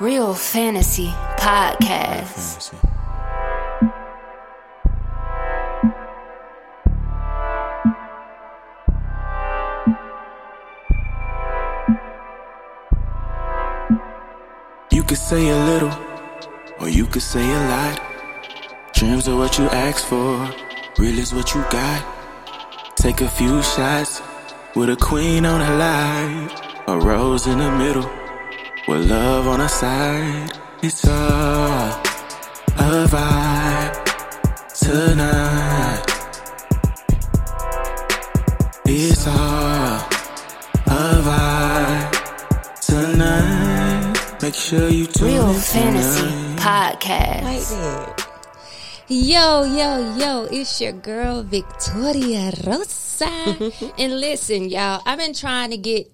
Real Fantasy Podcast. Fantasy. You could say a little, or you could say a lot. Dreams are what you ask for, real is what you got. Take a few shots with a queen on the line, a rose in the middle, with love on the side. It's all a vibe tonight. It's all a vibe tonight. Make sure you tune Real in Fantasy tonight. Podcast. Like. Yo, yo, yo, it's your girl Victoria Rosa. and listen, y'all, I've been trying to get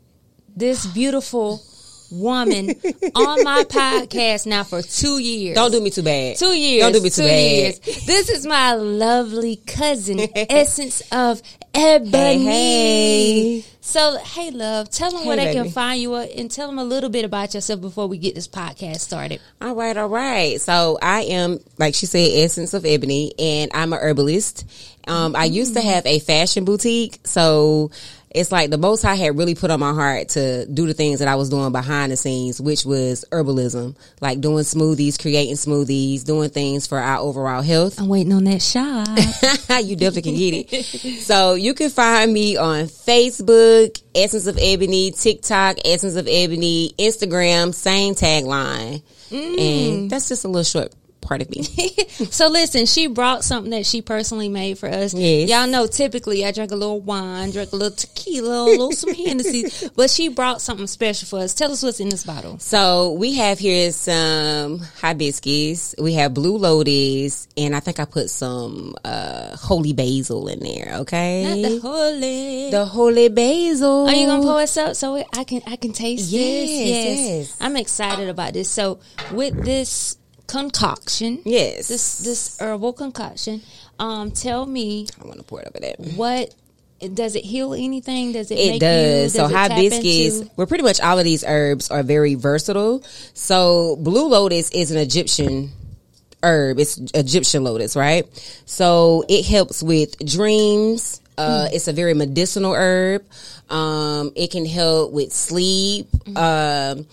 this beautiful woman on my podcast now for two years. Don't do me too bad. Two years. Don't do me too two bad. years. This is my lovely cousin, Essence of Ebony. Hey, hey. So, hey, love, tell them where Hey, they can find you and tell them a little bit about yourself before we get this podcast started. All right, all right. So I am, like she said, Essence of Ebony, and I'm a herbalist. Um, I used to Mm. have a fashion boutique, so it's like the most I had really put on my heart to do the things that I was doing behind the scenes, which was herbalism, like doing smoothies, creating smoothies, doing things for our overall health. I'm waiting on that shot. you definitely can get it. So you can find me on Facebook, Essence of Ebony, TikTok, Essence of Ebony, Instagram, same tagline. Mm. And that's just a little short part of me. so listen, she brought something that she personally made for us. Yes. Y'all know typically I drink a little wine, drink a little tequila, a little some Hennessy, but she brought something special for us. Tell us what's in this bottle. so we have here some hibiscus. We have blue lotus, and I think I put some uh, holy basil in there. Okay, Not the holy. The holy basil. Are you gonna pour us up so I can I can taste Yes, this? yes. I'm excited about this. So with this concoction, Yes. this this herbal concoction, um, tell me I want to pour it over there. what does it heal anything? Does it? It make does. You, so does it tap hibiscus, into- well, pretty much all of these herbs are very versatile. So blue lotus is an Egyptian herb. It's Egyptian lotus, right? So it helps with dreams. Uh, It's a very medicinal herb. Um, it can help with sleep. Um,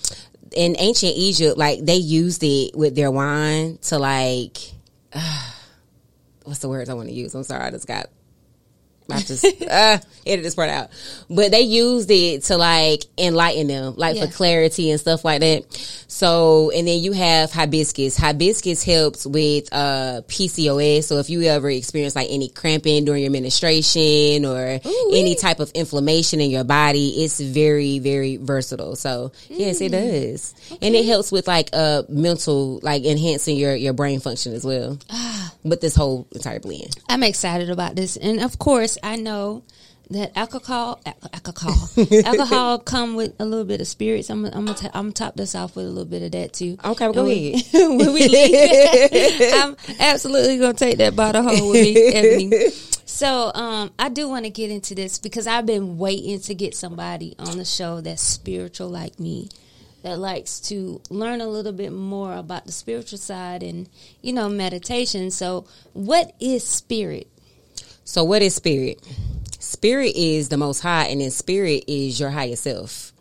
in ancient Egypt, like they used it with their wine to like, what's the words I want to use? I'm sorry, I just got I just uh, edit this part out. But they used it to like enlighten them, like Yeah. for clarity and stuff like that. So, and then you have hibiscus. Hibiscus helps with uh, PCOS. So if you ever experience like any cramping during your menstruation or any type of inflammation in your body, it's very, very versatile. So yes, it does. And it helps with like uh, mental, like enhancing your, your brain function as well. With this whole entire blend. I'm excited about this, and of course, I know that alcohol, alcohol, alcohol come with a little bit of spirits. I'm, I'm gonna, t- I'm gonna top this off with a little bit of that too. Okay, well, go we- ahead. when we leave, I'm absolutely gonna take that bottle home with me, Ebony. So, um, I do want to get into this because I've been waiting to get somebody on the show that's spiritual like me, that likes to learn a little bit more about the spiritual side and you know meditation. So, what is spirit? So what is spirit? Spirit is the most high and then spirit is your higher self.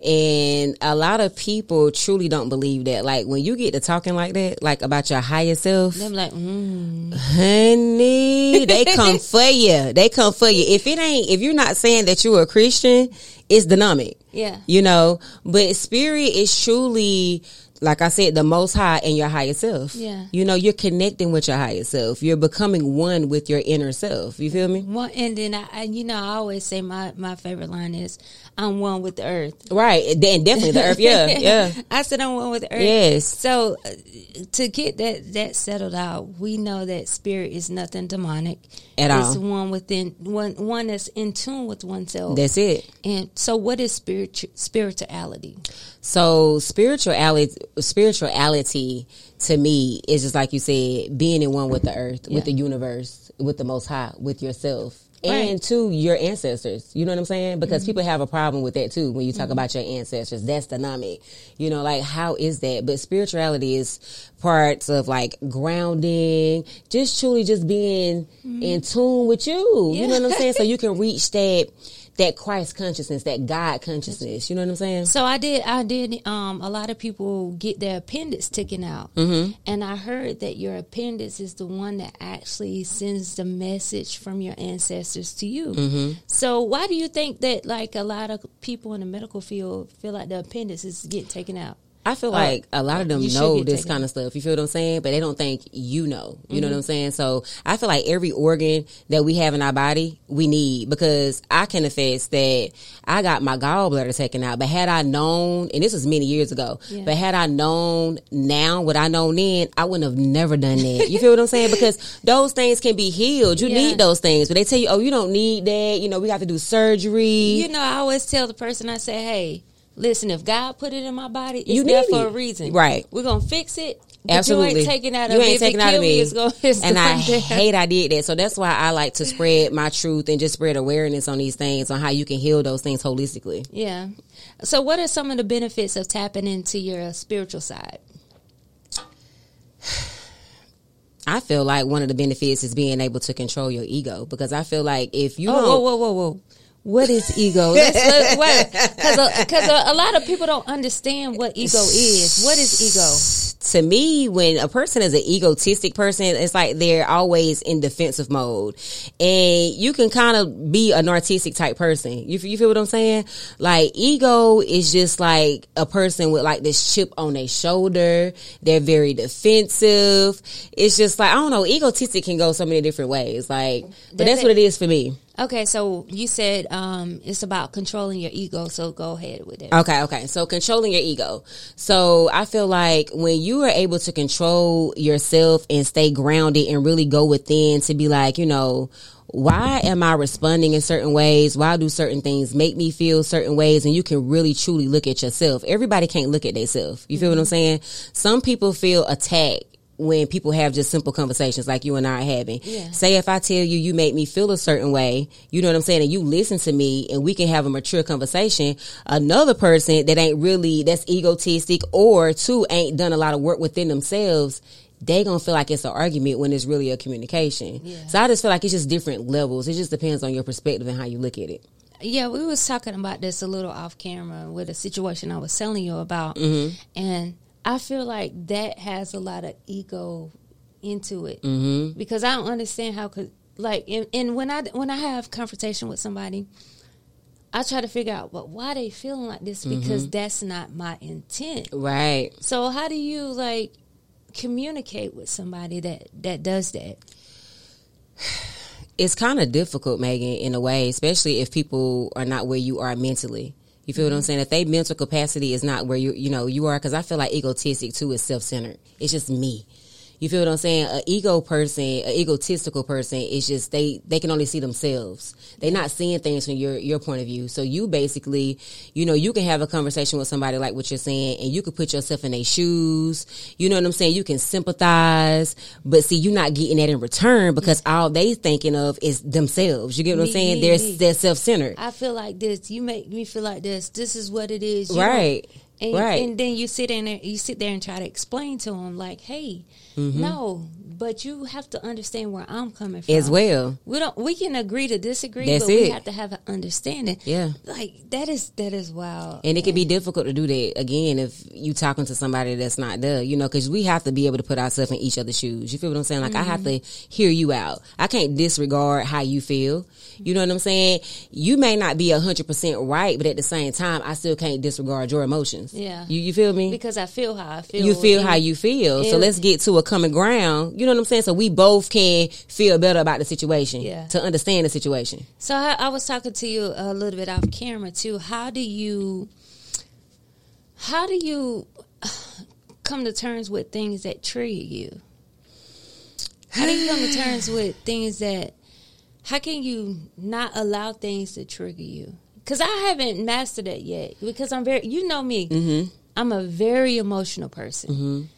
And a lot of people truly don't believe that. Like when you get to talking like that, like about your higher self, Them like, mm, honey, they come for you. They come for you. If it ain't, if you're not saying that you're a Christian, it's dynamic. Yeah. You know, but spirit is truly, like I said, the most high and your higher self. Yeah. You know, you're connecting with your higher self. You're becoming one with your inner self. You feel me? one, and then I, I, you know, I always say my my favorite line is, "I'm one with the earth." Right. And definitely the earth. Yeah. Yeah. I said I'm one with the earth. Yes. So uh, to get that that settled out, we know that spirit is nothing demonic At it's all. one within one one that's in tune with oneself. That's it. and so, what is spiritu- spirituality? So spirituality, spirituality to me is just like you said, being in one with the earth, with the universe, with the Most High, with yourself. And Right. to your ancestors. You know what I'm saying? Because mm-hmm. people have a problem with that too when you talk mm-hmm. about your ancestors. That's dynamic. You know, like how is that? But spirituality is parts of like grounding, just truly just being mm-hmm. in tune with you. You know what I'm saying? So you can reach that that Christ consciousness, that God consciousness. You know what I'm saying? So I did. I did. Um, a lot of people get their appendix taken out, mm-hmm. and I heard that your appendix is the one that actually sends the message from your ancestors to you. Mm-hmm. So why do you think that like a lot of people in the medical field feel like the appendix is getting taken out? I feel like a lot of them know this taken kind of stuff. You feel what I'm saying? But they don't think you know. You know what I'm Mm-hmm. saying? So I feel like every organ that we have in our body, we need because I can attest that I got my gallbladder taken out. But had I known, and this was many years ago, Yeah. but had I known now what I know then, I wouldn't have never done that. You feel what I'm saying? Because those things can be healed. You Yeah. need those things. But they tell you, oh, you don't need that. You know, we have to do surgery. You know, I always tell the person I say, "Hey, listen, if God put it in my body, it's You there for a reason. Right. We're gonna fix it. Absolutely. You ain't taking out You of ain't me. If it taking out of me. It's gonna, it's and I hate I did that. So that's why I like to spread my truth and just spread awareness on these things on how you can heal those things holistically. Yeah. So, what are some of the benefits of tapping into your spiritual side? I feel like one of the benefits is being able to control your ego because I feel like if you Oh, whoa, whoa, whoa, whoa! What is ego? Because because a, a lot of people don't understand what ego is. What is ego? to me, when a person is an egotistic person, it's like they're always in defensive mode. And you can kind of be a narcissistic type person. You, you feel what I'm saying? Like ego is just like a person with like this chip on their shoulder. They're very defensive. It's just like, I don't know, egotistic can go so many different ways. Like, but Does that's it- what it is for me. Okay, so you said um, it's about controlling your ego. So go ahead with it. Okay, okay. So controlling your ego. So I feel like when you are able to control yourself and stay grounded and really go within to be like, you know, why am I responding in certain ways? Why do certain things make me feel certain ways? And you can really truly look at yourself. Everybody can't look at themselves. You feel what I'm saying? Some people feel attacked when people have just simple conversations like you and I are having. Yeah. Say if I tell you you make me feel a certain way, you know what I'm saying, and you listen to me and we can have a mature conversation. Another person that ain't really that's egotistic or two ain't done a lot of work within themselves, they gonna feel like it's an argument when it's really a communication. So I just feel like it's just different levels. It just depends on your perspective and how you look at it. Yeah, we was talking about this a little off camera with a situation I was telling you about, Mm-hmm. and I feel like that has a lot of ego into it Mm-hmm. because I don't understand how could like and, and when I when I have conversation with somebody. I try to figure out, but why they feeling like this? Because Mm-hmm. that's not my intent. Right. So how do you like communicate with somebody that that does that? it's kind of difficult, Megan, in a way, especially if people are not where you are mentally. You feel what I'm mm-hmm. saying? If they mental capacity is not where you you know you are, because I feel like egotistic too is self centered. It's just me. You feel what I'm saying? An ego person, an egotistical person, is just they they can only see themselves. They're not seeing things from your your point of view. So you basically, you know, you can have a conversation with somebody like what you're saying, and you can put yourself in their shoes. You know what I'm saying? You can sympathize, but see, you're not getting that in return because all they thinking of is themselves. You get what I'm saying? me, They're me. they're self centered. I feel like this. You make me feel like this. This is what it is. You Right. And, Right. and then you sit in there, you sit there and try to explain to them, like, "Hey, Mm-hmm. no, but you have to understand where I'm coming from As well. We don't. We can agree to disagree, That's but we have to have an understanding. Yeah. like that is that is wild. And it can be difficult to do that again if you talking to somebody that's not there, you know, because we have to be able to put ourselves in each other's shoes. You feel what I'm saying? Like I have to hear you out. I can't disregard how you feel. You know what I'm saying? You may not be hundred percent right, but at the same time, I still can't disregard your emotions. Yeah. you you feel me? because I feel how I feel. you feel how you feel. So let's get to a common ground. You know what I'm saying? So we both can feel better about the situation. Yeah. To understand the situation. So I, I was talking to you a little bit off camera too. How do you, how do you come to terms with things that trigger you? How do you come to terms with things that? How can you not allow things to trigger you? Because I haven't mastered that yet. Because I'm very, you know me, Mm-hmm. I'm a very emotional person.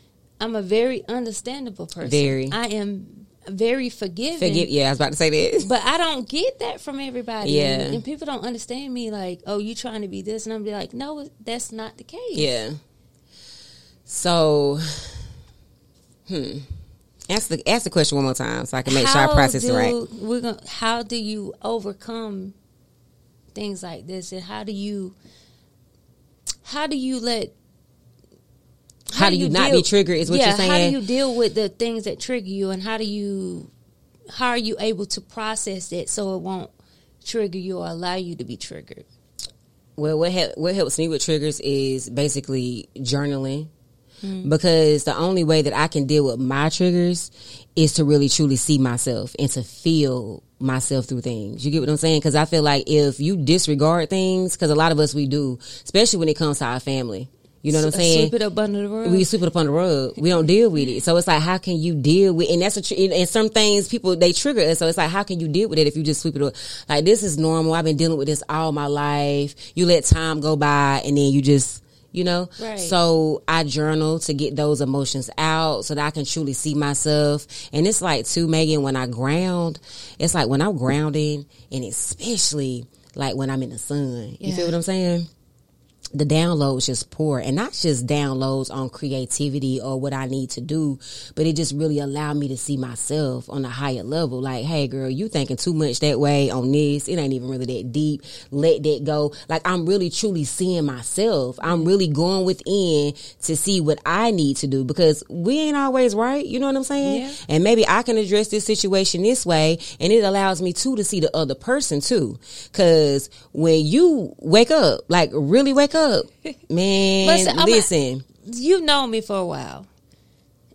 I'm a very understandable person. Very. I am very forgiving. Forget. Yeah, I was about to say that. But I don't get that from everybody. Yeah. And, and people don't understand me like, oh, you trying to be this. And I'm be like, no, that's not the case. Yeah. So, hmm. Ask the ask the question one more time so I can make sure I process do, it right. We're gonna, how do you overcome things like this? And how do you, how do you let, How do you not be triggered is what yeah, you're saying? How do you deal with the things that trigger you, and how do you, how are you able to process it so it won't trigger you or allow you to be triggered? Well, what hel- what helps me with triggers is basically journaling. Mm. Because the only way that I can deal with my triggers is to really truly see myself and to feel myself through things. You get what I'm saying? Because I feel like if you disregard things, because a lot of us we do, especially when it comes to our family. You know what I'm saying? Sweep it up under the rug. we sweep it up on the rug. We don't deal with it. So it's like, how can you deal with? And that's a tr- and some things people they trigger us. So it's like, how can you deal with it if you just sweep it up? Like this is normal. I've been dealing with this all my life. You let time go by, and then you just. You know, Right. so I journal to get those emotions out so that I can truly see myself. And it's like too, Megan, when I ground, it's like when I'm grounding, and especially like when I'm in the sun. You Yeah. feel what I'm saying? The downloads just pour and not just downloads on creativity or what I need to do, but it just really allowed me to see myself on a higher level. Like, hey girl, you thinking too much that way on this. It ain't even really that deep. Let that go. Like I'm really truly seeing myself. I'm really going within to see what I need to do because we ain't always right. You know what I'm saying? Yeah. And maybe I can address this situation this way and it allows me too to see the other person too. Cause when you wake up, like really wake up, man, Listen, I'm a- You've known me for a while.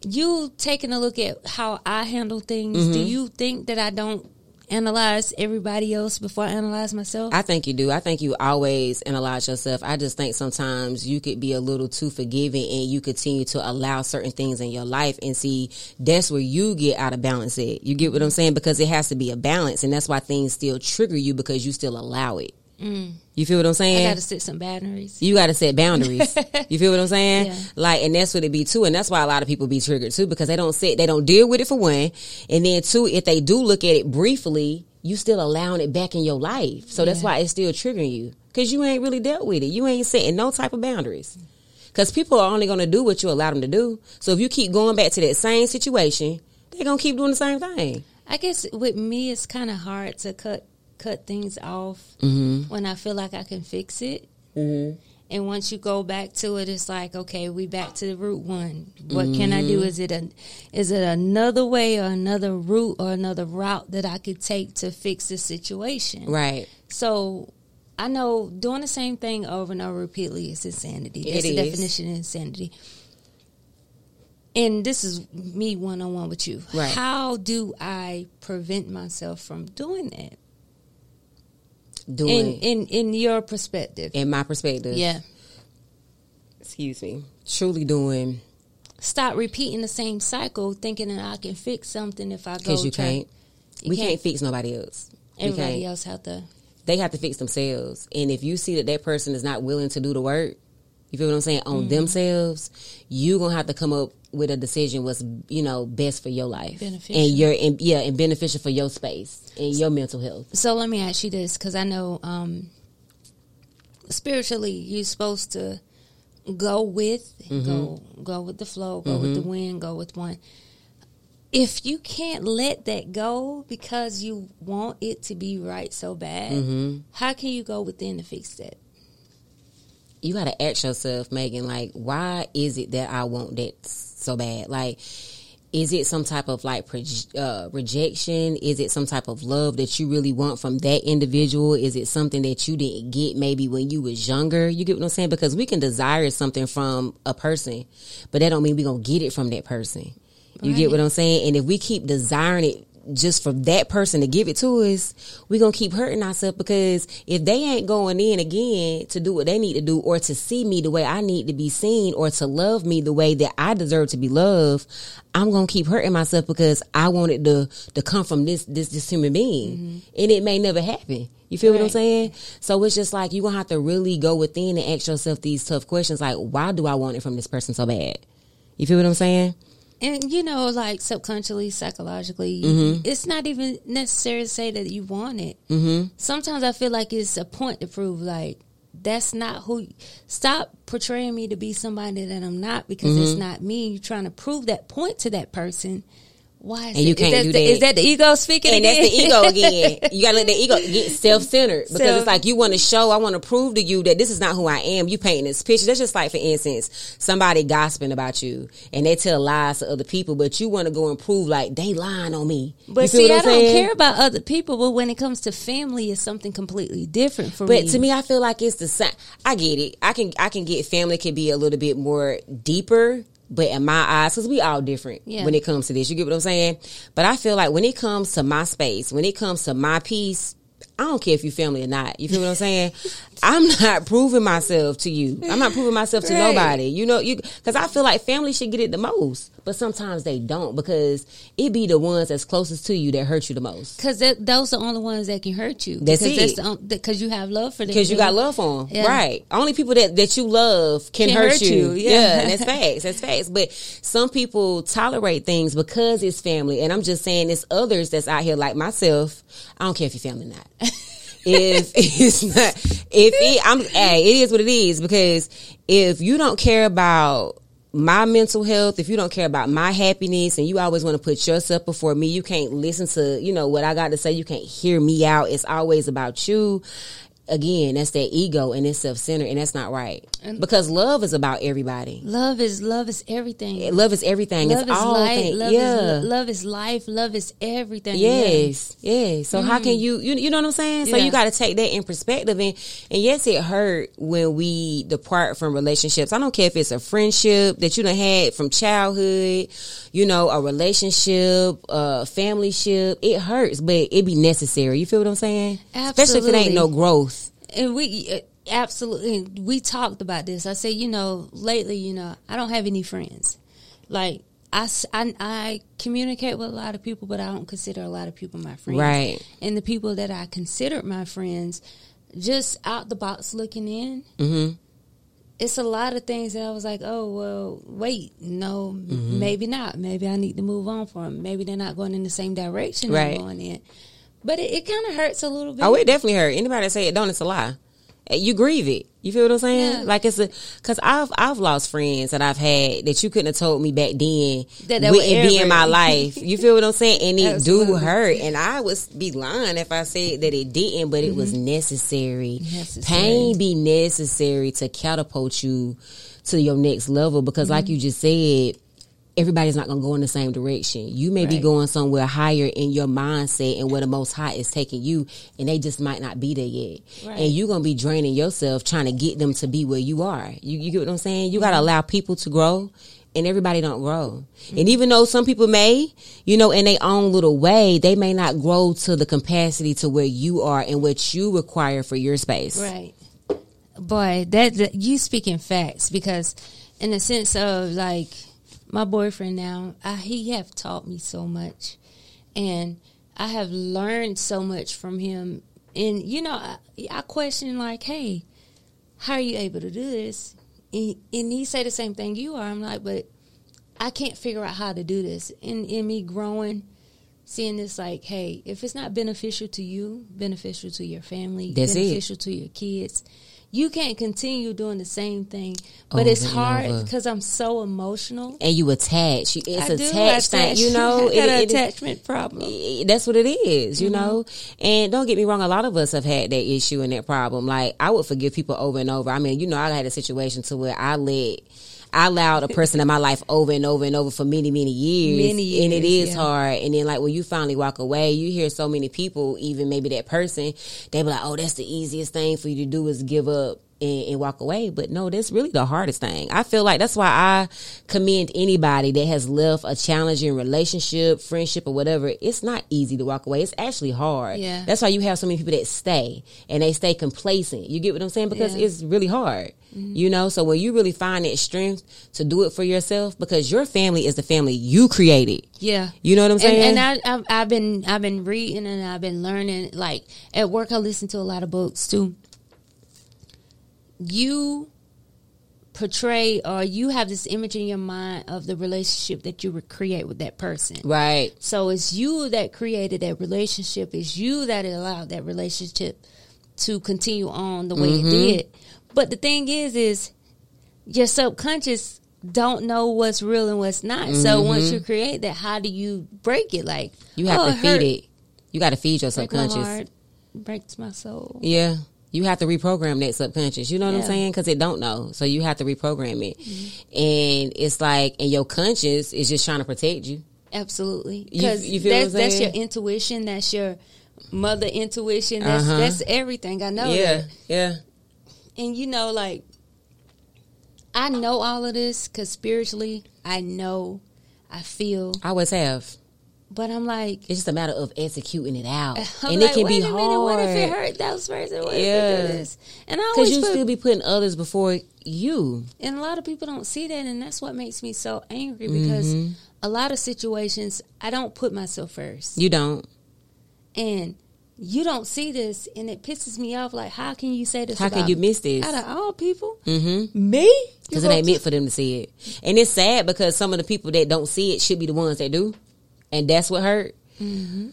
You taking a look at how I handle things. Mm-hmm. Do you think that I don't analyze everybody else before I analyze myself? I think you do. I think you always analyze yourself. I just think sometimes you could be a little too forgiving and you continue to allow certain things in your life and see that's where you get out of balance at. You get what I'm saying? Because it has to be a balance and that's why things still trigger you because you still allow it. You feel what I'm saying? Mm. I got to set some boundaries. you got to set boundaries. you feel what I'm saying? Yeah. Like, and that's what it be too. And that's why a lot of people be triggered too, because they don't set, they don't deal with it for one. And then two, if they do look at it briefly, you still allowing it back in your life. So that's why it's still triggering you. Cause you ain't really dealt with it. You ain't setting no type of boundaries. Cause people are only going to do what you allow them to do. So if you keep going back to that same situation, they're going to keep doing the same thing. I guess with me, it's kind of hard to cut cut things off Mm-hmm. when I feel like I can fix it. Mm-hmm. And once you go back to it, it's like, okay, we back to the root one. What can I Mm-hmm. do? Is it a, is it another way or another route or another route that I could take to fix the situation? Right. So I know doing the same thing over and over repeatedly is insanity. That's It the is. definition of insanity. And this is me one on one with you. Right. How do I prevent myself from doing that? In Doing, in in your perspective. in my perspective. Yeah. Excuse me. Truly doing Stop repeating the same cycle thinking that I can fix something if I go Because you try- can't. You we can't. can't. fix nobody else. Everybody else have to They have to fix themselves. And if you see that that person is not willing to do the work, you feel what I'm saying, on Mm-hmm. themselves, you're gonna have to come up with a decision what's you know best for your life Beneficial. and your and yeah and beneficial for your space and your mental health. So let me ask you this, because I know um, spiritually you're supposed to go with, Mm-hmm. go go with the flow, go with the wind, go with one. If you can't let that go because you want it to be right so bad, Mm-hmm. how can you go within to fix that? You got to ask yourself, Megan, like, why is it that I want that so bad? Like, is it some type of like uh, rejection? Is it some type of love that you really want from that individual? Is it something that you didn't get maybe when you was younger? You get what I'm saying? Because we can desire something from a person, but that don't mean we gonna get it from that person. You get what I'm saying? And if we keep desiring it just for that person to give it to us, we gonna keep hurting ourselves because if they ain't going in again to do what they need to do or to see me the way I need to be seen or to love me the way that I deserve to be loved, I'm gonna keep hurting myself because I want it to to come from this this this human being. Mm-hmm. And it may never happen. You feel what I'm saying? So it's just like you're gonna have to really go within and ask yourself these tough questions like, why do I want it from this person so bad? You feel what I'm saying? And you know, like subconsciously, psychologically, Mm-hmm. it's not even necessary to say that you want it. Mm-hmm. Sometimes I feel like it's a point to prove, like that's not who. Stop portraying me to be somebody that I'm not because Mm-hmm. it's not me. You're trying to prove that point to that person. Why? Is And you it- can't is do that. Is that the ego speaking? And that's the ego again. You gotta let the ego get self centered because So- it's like you want to show, I want to prove to you that this is not who I am. You painting this picture. That's just like, for instance, somebody gossiping about you and they tell lies to other people, but you want to go and prove like they lying on me. But you see, what I don't care about other people. But when it comes to family, it's something completely different for But me. But to me, I feel like it's the same. I get it. I can I can get family can be a little bit more deeper. But in my eyes, because we all different Yeah. when it comes to this, you get what I'm saying. But I feel like when it comes to my space, when it comes to my peace, I don't care if you family or not. You feel what I'm saying? I'm not proving myself to you. I'm not proving myself to Right. nobody. You know, you because I feel like family should get it the most, but sometimes they don't because it be the ones that's closest to you that hurt you the most. Because those are the only ones that can hurt you. That's because it. That's because you have love for them. Because you got love for them, Yeah. right? Only people that, that you love can, Can hurt, hurt you. you, Yeah. yeah. and that's facts. That's facts. But some people tolerate things because it's family, and I'm just saying, it's others that's out here like myself. I don't care if you're family or not. if it's not, if it, I'm, hey, it is what it is. Because if you don't care about my mental health, if you don't care about my happiness and you always want to put yourself before me, you can't listen to, you know, what I got to say. You can't hear me out. It's always about you. Again, that's that ego and it's self centered and that's not right. Because love is about everybody. Love is love is everything. Love is everything. Love it's is all life. things. Love yeah. is love is life. Love is everything. Yeah. Yes, yes. So how can mm. you, you, you know what I'm saying? So Yeah. you got to take that in perspective, and and yes, it hurt when we depart from relationships. I don't care if it's a friendship that you done had from childhood, you know, a relationship, a family ship. It hurts, but it be necessary. You feel what I'm saying? Absolutely. Especially if it ain't no growth. And we uh, absolutely we talked about this. I said, you know, lately, you know, I don't have any friends. Like I, I communicate with a lot of people, but I don't consider a lot of people my friends. Right. And the people that I considered my friends, just out the box looking in, hmm it's a lot of things that I was like, oh well, wait, no, Mm-hmm. maybe not. Maybe I need to move on from. 'em. Maybe they're not going in the same direction Right. I'm going in. But it, it kind of hurts a little bit. Oh, it definitely hurt. Anybody that say it don't, it's a lie. You grieve it. You feel what I'm saying? Yeah. Like it's a, cause I've, I've lost friends that I've had that you couldn't have told me back then That they wouldn't be in my life. You feel what I'm saying? And it do hurt. And I would be lying if I said that it didn't, but it was necessary. Mm-hmm. Necessary. Pain be necessary to catapult you to your next level because like Mm-hmm. you just said, everybody's not going to go in the same direction. You may be going somewhere higher in your mindset and where the most high is taking you, and they just might not be there yet. Right. And you're going to be draining yourself trying to get them to be where you are. You, you get what I'm saying? You got Mm-hmm. to allow people to grow. And everybody don't grow. And even though some people may, you know, in their own little way, they may not grow to the capacity to where you are and what you require for your space. Right. Boy, that, that you speaking facts because in the sense of like my boyfriend now, I, he have taught me so much and I have learned so much from him. And you know, I, I question like, hey, how are you able to do this? And, and he say the same thing you are. I'm like, but I can't figure out how to do this. In in me growing, seeing this like, hey, if it's not beneficial to you, beneficial to your family, That's it. beneficial to your kids, you can't continue doing the same thing. But Over it's hard because I'm so emotional. And you attach. It's I attached thing. You know, I got an it- it- attachment problem. Eh, that's what it is, you know. And don't get me wrong, a lot of us have had that issue and that problem. Like I would forgive people over and over. I mean, you know, I had a situation to where I let. I allowed a person in my life over and over and over for many, many years. Many And it is yeah. hard. And then like when you finally walk away, you hear so many people, even maybe that person, they be like, Oh, that's the easiest thing for you to do is give up and, and walk away. But no, that's really the hardest thing. I feel like that's why I commend anybody that has left a challenging relationship, friendship, or whatever. It's not easy to walk away. It's actually hard. Yeah. That's why you have so many people that stay and they stay complacent. You get what I'm saying? Because Yeah. it's really hard. Mm-hmm. You know, so when you really find that strength to do it for yourself, because your family is the family you created. Yeah. You know what I'm saying? And, and I, I've, I've been I've been reading and I've been learning. Like at work, I listen to a lot of books too. You portray or you have this image in your mind of the relationship that you would create with that person. Right. So it's you that created that relationship. It's you that allowed that relationship to continue on the way Mm-hmm. it did. But the thing is, is your subconscious don't know what's real and what's not. So once you create that, how do you break it? Like Mm-hmm. You have oh, to it feed hurt. it. You got to feed your Break subconscious. breaks my soul. Yeah. You have to reprogram that subconscious. You know what I'm saying? Because it don't know. So you have to reprogram it. And it's like, and your conscience is just trying to protect you. Absolutely, because you feel that's, that's your intuition. That's your mother intuition. That's Uh-huh. that's everything. I know yeah. that. Yeah. and you know, like I know all of this because spiritually, I know, I feel, I always have. But I'm like, It's just a matter of executing it out. I'm and like, it can be a minute, what if it hard. hurt those person? What if Yeah. it do this? And I Because you put, still be putting others before you. and a lot of people don't see that, and that's what makes me so angry because Mm-hmm. a lot of situations I don't put myself first. You don't. and you don't see this, and it pisses me off. Like, how can you say this? How can you miss this? Out of all people, Mm-hmm. me? Because it ain't meant for them to see it. And it's sad because some of the people that don't see it should be the ones that do. And that's what hurt. Mm-hmm.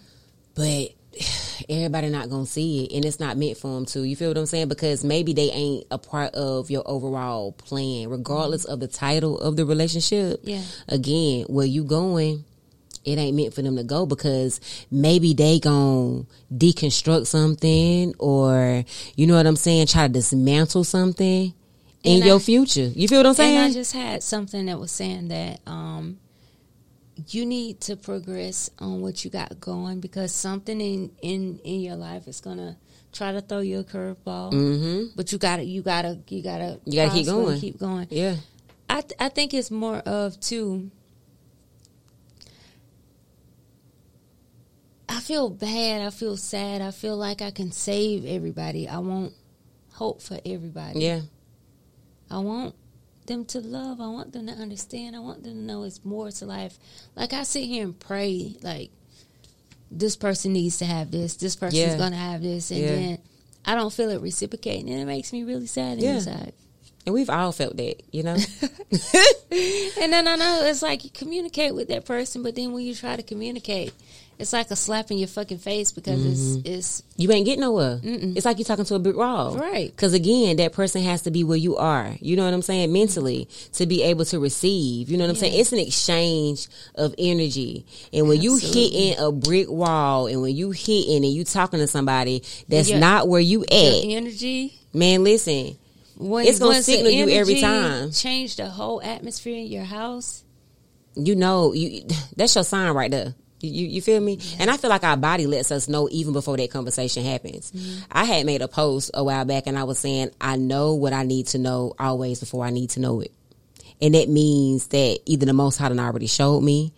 But everybody not going to see it. And it's not meant for them to. You feel what I'm saying? Because maybe they ain't a part of your overall plan, regardless of the title of the relationship. Yeah. Again, where you going, it ain't meant for them to go because maybe they gonna deconstruct something or, you know what I'm saying, try to dismantle something in And your I- future. You feel what I'm saying? And I just had something that was saying that um, you need to progress on what you got going because something in in in your life is gonna try to throw you a curveball. mm-hmm. But you gotta, you gotta, you gotta, You gotta keep going. Keep going. Yeah. I th- I think it's more of too. I feel bad. I feel sad. I feel like I can save everybody. I want hope for everybody. Yeah. I want them to love. I want them to understand. I want them to know it's more to life. Like I sit here and pray, like this person needs to have this. This person's Yeah. gonna have this, and Yeah. then I don't feel it reciprocating, and it makes me really sad Yeah. inside. And we've all felt that, you know? And then I know it's like you communicate with that person, but then when you try to communicate, it's like a slap in your fucking face because Mm-hmm. it's it's you ain't getting nowhere. It's like you're talking to a brick wall. Right. Because again, that person has to be where you are. You know what I'm saying? Mentally, to be able to receive. You know what I'm saying? It's an exchange of energy. And when you Absolutely. hitting a brick wall and when you hitting and you talking to somebody that's Yeah. not where you at, energy. man, listen. When, It's gonna signal you every time. Change the whole atmosphere in your house. you know you that's your sign right there you, you feel me? And i feel like our body lets us know even before that conversation happens. Mm-hmm. I had made a post a while back and i was saying i know what i need to know always before i need to know it. And that means that either the most high done already showed me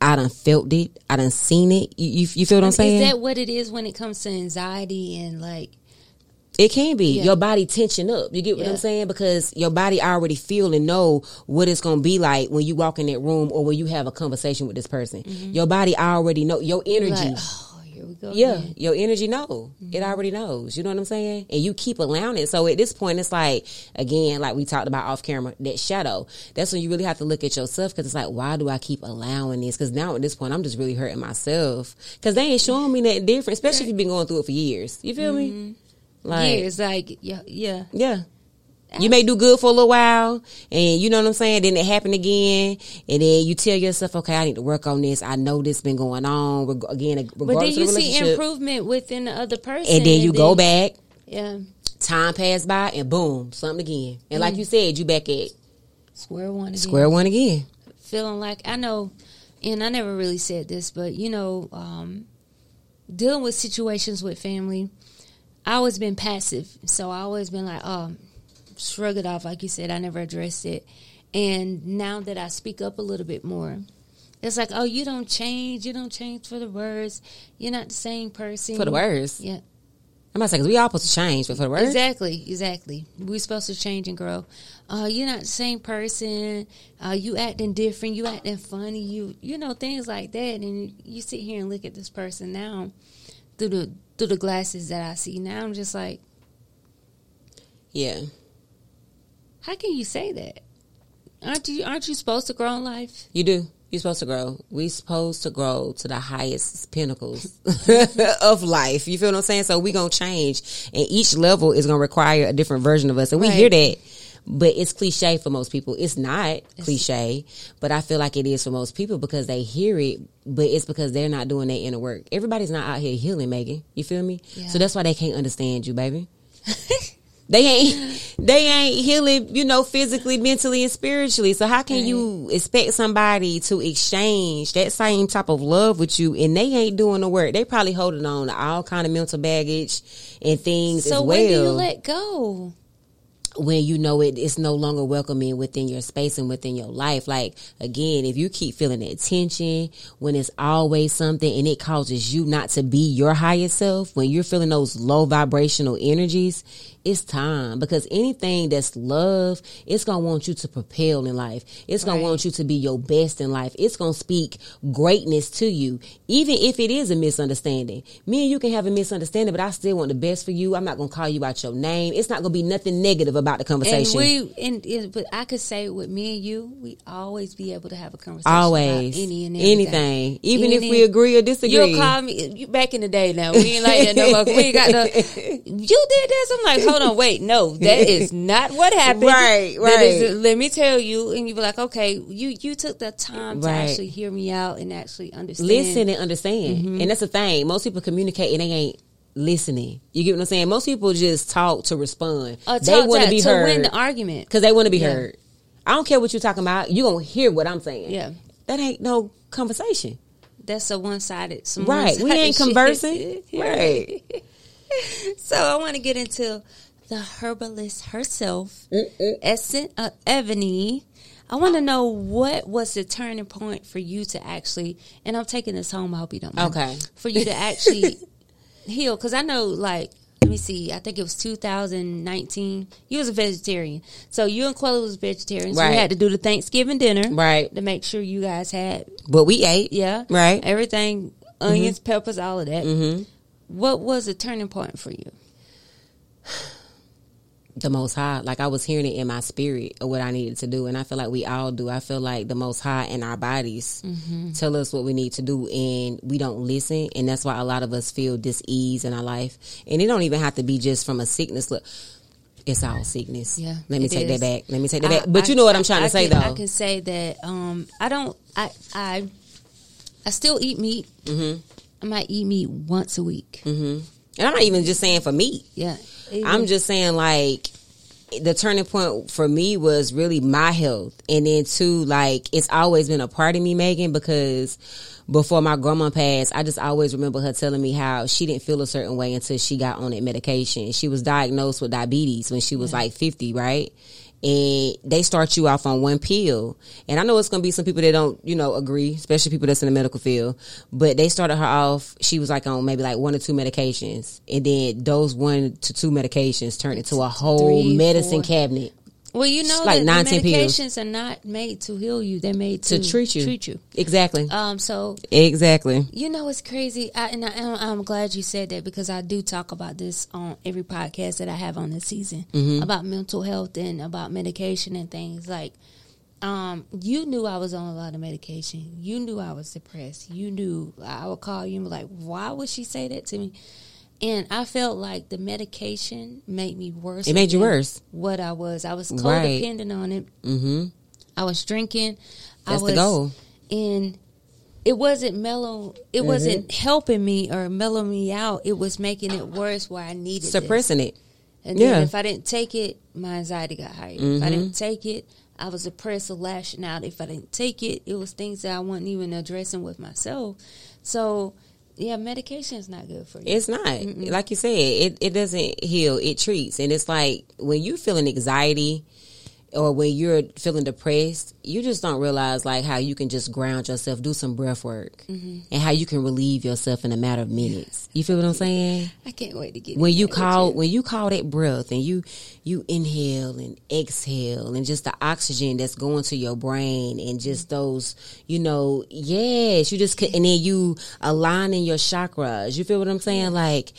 i done felt it i done seen it. You, you, you feel what i'm saying Is that what it is when it comes to anxiety and like It can be Yeah. your body tension up. You get what Yeah. I'm saying? Because your body already feel and know what it's gonna be like when you walk in that room or when you have a conversation with this person. Your body already know your energy. Mm-hmm. like oh here we go yeah, your energy know. It already knows. You know what I'm saying? And you keep allowing it. So at this point, it's like again, like we talked about off camera, that shadow. That's when you really have to look at yourself because it's like, why do I keep allowing this? Because now at this point, I'm just really hurting myself because they ain't showing me that different. Especially if you've been going through it for years. You feel me? Like yeah it's like yeah yeah yeah. You may do good for a little while, and you know what I'm saying. Then it happen again, and then you tell yourself, "Okay, I need to work on this. I know this been going on reg- again, but then you the see improvement within the other person and then you go back. yeah Time passed by, and boom, something again. And like you said, you back at square one again. square one again. feeling like I know, and I never really said this, but you know, um, dealing with situations with family, I always been passive, so I always been like, oh, shrug it off, like you said. I never addressed it, and now that I speak up a little bit more. It's like, oh, you don't change. You don't change for the words. You're not the same person. For the words, Yeah, I'm not saying 'cause we all supposed to change, but for the words, Exactly, exactly. We're supposed to change and grow. Uh, you're not the same person. Uh, you acting different. You acting funny. You you know things like that. And you sit here and look at this person now through the through the glasses that I see now. I'm just like, yeah. How can you say that? Aren't you aren't you supposed to grow in life? You do. You're supposed to grow. We supposed to grow to the highest pinnacles of life. You feel what I'm saying? So we gonna change, and each level is gonna require a different version of us, and we hear that. But it's cliche for most people. It's not cliche, but I feel like it is for most people because they hear it, but it's because they're not doing their inner work. Everybody's not out here healing, Megan. You feel me? Yeah. So that's why they can't understand you, baby. They ain't they ain't healing, you know, physically, mentally, and spiritually. So how can you expect somebody to exchange that same type of love with you and they ain't doing the work? They probably holding on to all kind of mental baggage and things So as well. when do you let go? When you know it it's no longer welcoming within your space and within your life. Like again, if you keep feeling that tension when it's always something and it causes you not to be your highest self, when you're feeling those low vibrational energies, it's time because anything that's love, it's gonna want you to propel in life. It's gonna Right. want you to be your best in life. It's gonna speak greatness to you, even if it is a misunderstanding. Me and you can have a misunderstanding, but I still want the best for you. I'm not gonna call you out your name. It's not gonna be nothing negative about the And conversation. we and, and but I could say with me and you, we always be able to have a conversation Always, about any and everything. anything, even if we agree or disagree. You'll call me back in the day. Now we ain't like that no more. We ain't got the. You did this. I'm like, hold on, wait, no, that is not what happened. Right, That is- right. let me tell you, and you be like, okay, you you took the time to actually hear me out and actually understand. listen and understand. Mm-hmm. And that's the thing. Most people communicate and they ain't listening. You get what I'm saying? Most people just talk to respond. Uh, they want to, to be to heard win the argument. because they want to be Yeah. heard. I don't care what you're talking about. You gonna hear what I'm saying. Yeah. that ain't no conversation. That's a one sided. Right. We ain't conversing. right. So I want to get into the herbalist herself, Essence uh, Ebony. I want to know what was the turning point for you to actually, and I'm taking this home. I hope you don't mind. Okay. For you to actually heal, because I know, like, let me see. I think it was 2019. You was a vegetarian, so you and Quella was vegetarians. So Right. you had to do the Thanksgiving dinner, Right. to make sure you guys had But we ate. yeah. Right. Everything, onions, peppers, all of that. Mm-hmm. What was a turning point for you? the most high like i was hearing it in my spirit of what i needed to do and i feel like we all do i feel like the most high in our bodies tell us what we need to do and we don't listen and that's why a lot of us feel dis-ease in our life and it don't even have to be just from a sickness look it's all sickness Yeah, let me take is. that back let me take that I- back but I- you know what i'm trying to say can, though I can say that um, I don't. I I I still eat meat. Mm-hmm. I might eat meat once a week. Mm-hmm. and i'm not even just saying for meat Yeah, I'm just saying, like, the turning point for me was really my health. And then, too, like, it's always been a part of me, Megan, because before my grandma passed, I just always remember her telling me how she didn't feel a certain way until she got on that medication. She was diagnosed with diabetes when she was like 50, right? And they start you off on one pill. And I know it's going to be some people that don't, you know, agree, especially people that's in the medical field. But they started her off, she was like on maybe like one or two medications. And then those one to two medications turned into a whole Three, medicine four. cabinet. Well, you know like nine, the 10 pills. medications are not made to heal you; they're made to, To treat you. Treat you. Exactly. Um. So exactly. You know, it's crazy, I, and I, I'm- I'm glad you said that because I do talk about this on every podcast that I have on this season about mental health and about medication and things. Like, um, you knew I was on a lot of medication. You knew I was depressed. You knew I would call you and be like, "Why would she say that to me?" And I felt like the medication made me worse. It made you worse. What I was, I was Right. codependent on it. Mm-hmm. I was drinking. That's I the goal. And it wasn't mellow. It Mm-hmm. wasn't helping me or mellowing me out. It was making it worse where I needed this. Suppressing it. And then Yeah. if I didn't take it, my anxiety got higher. If I didn't take it, I was depressed or lashing out. If I didn't take it, it was things that I wasn't even addressing with myself. So, yeah, medication is not good for you. It's not. Like you said, it, it doesn't heal, it treats. And it's like when you're feeling anxiety or when you're feeling depressed, you just don't realize like how you can just ground yourself, do some breath work, mm-hmm. and how you can relieve yourself in a matter of minutes. You feel what I'm saying? I can't wait to get when you call when you call that breath and you you inhale and exhale and just the oxygen that's going to your brain and just mm-hmm. those you know yes you just and then you aligning your chakras. You feel what i'm saying? Like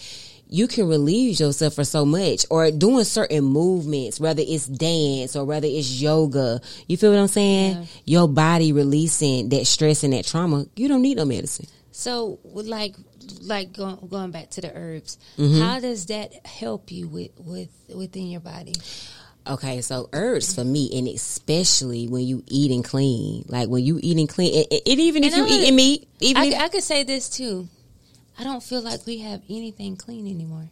you can relieve yourself for so much or doing certain movements, whether it's dance or whether it's yoga. You feel what I'm saying? Your body releasing that stress and that trauma. You don't need no medicine. So, like, like going, going back to the herbs, Mm-hmm. how does that help you with with within your body? Okay, so herbs for me, and especially when you eating clean, like when you eating clean, and, and even if And you I- eating meat, even I, if, I could say this too. I don't feel like we have anything clean anymore.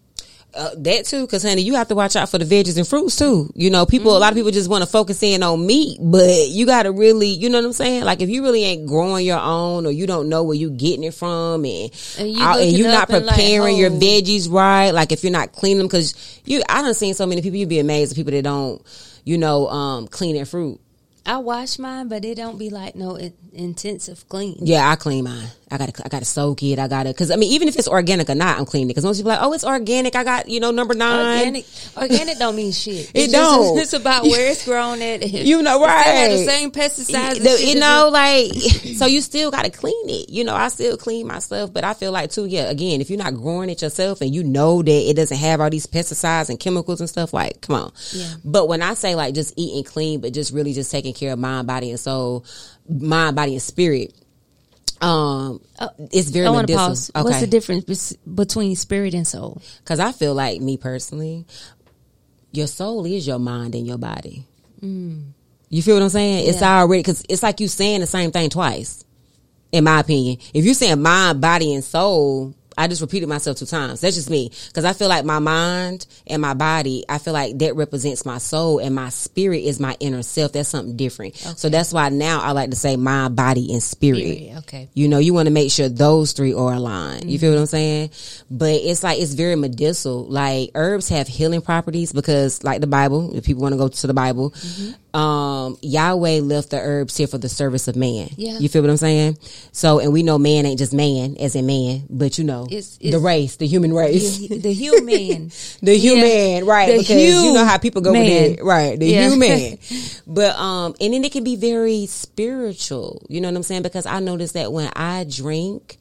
Uh, that too, because honey, you have to watch out for the veggies and fruits too. You know, people, a lot of people just want to focus in on meat, but you got to really, you know what I'm saying? Like if you really ain't growing your own, or you don't know where you're getting it from, and And you out- and looking you're not and like, preparing your oh. veggies right, like if you're not cleaning them, because you, I done seen so many people, you'd be amazed at people that don't, you know, um, clean their fruit. I wash mine, but it don't be like no in, intensive clean. Yeah, I clean mine. I gotta, I gotta soak it. I gotta, cause I mean, even if it's organic or not, I'm cleaning it. Cause most people are like, oh, it's organic. I got, you know, number nine. Organic, organic don't mean shit. It It's don't. Just, it's about where it's grown at. You know, It right. the same pesticides. The- you know, it- like, so you still got to clean it. You know, I still clean myself, but I feel like too, yeah, again, if you're not growing it yourself and you know that it doesn't have all these pesticides and chemicals and stuff, like, come on. Yeah. But when I say like just eating clean, but just really just taking care of mind, body, and soul, mind, body, and spirit, um, it's very I want to pause. What's the difference between spirit and soul? Because I feel like me personally, your soul is your mind and your body. You feel what I'm saying? It's Yeah. already because it's like you saying the same thing twice. In my opinion, if you're saying mind, body, and soul, I just repeated myself two times. That's just me because I feel like my mind and my body. I feel like that represents my soul, and my spirit is my inner self. That's something different. So that's why now I like to say mind, body, and spirit. Spirit, okay. You know, you want to make sure those three are aligned. You feel what I'm saying? But it's like it's very medicinal. Like herbs have healing properties because, like the Bible, if people want to go to the Bible, um, Yahweh left the herbs here for the service of man. Yeah. You feel what I'm saying? So, and we know man ain't just man as in man, but you know, It's- the race, the human race. The, the human. The human, Yeah. right? The because you know how people go human. with it, right? The Yeah. human, but um, and then it can be very spiritual. You know what I'm saying? Because I noticed that when I drink,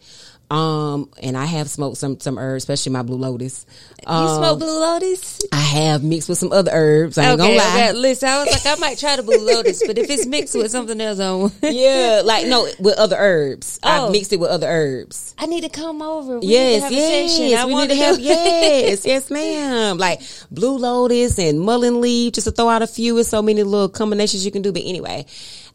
um, and I have smoked some some herbs, especially my blue lotus. you Um, smoke blue lotus? I have mixed with some other herbs. I ain't okay, gonna lie. okay. Listen, I was like, I might try the blue lotus, but if it's mixed with something else, I yeah, like no, with other herbs. Oh. I mixed it with other herbs. I need to come over. We Yes, need to have a. I yes, we need to have yes, yes, ma'am. Like blue lotus and mullein leaf, just to throw out a few. It's so many little combinations you can do. But anyway,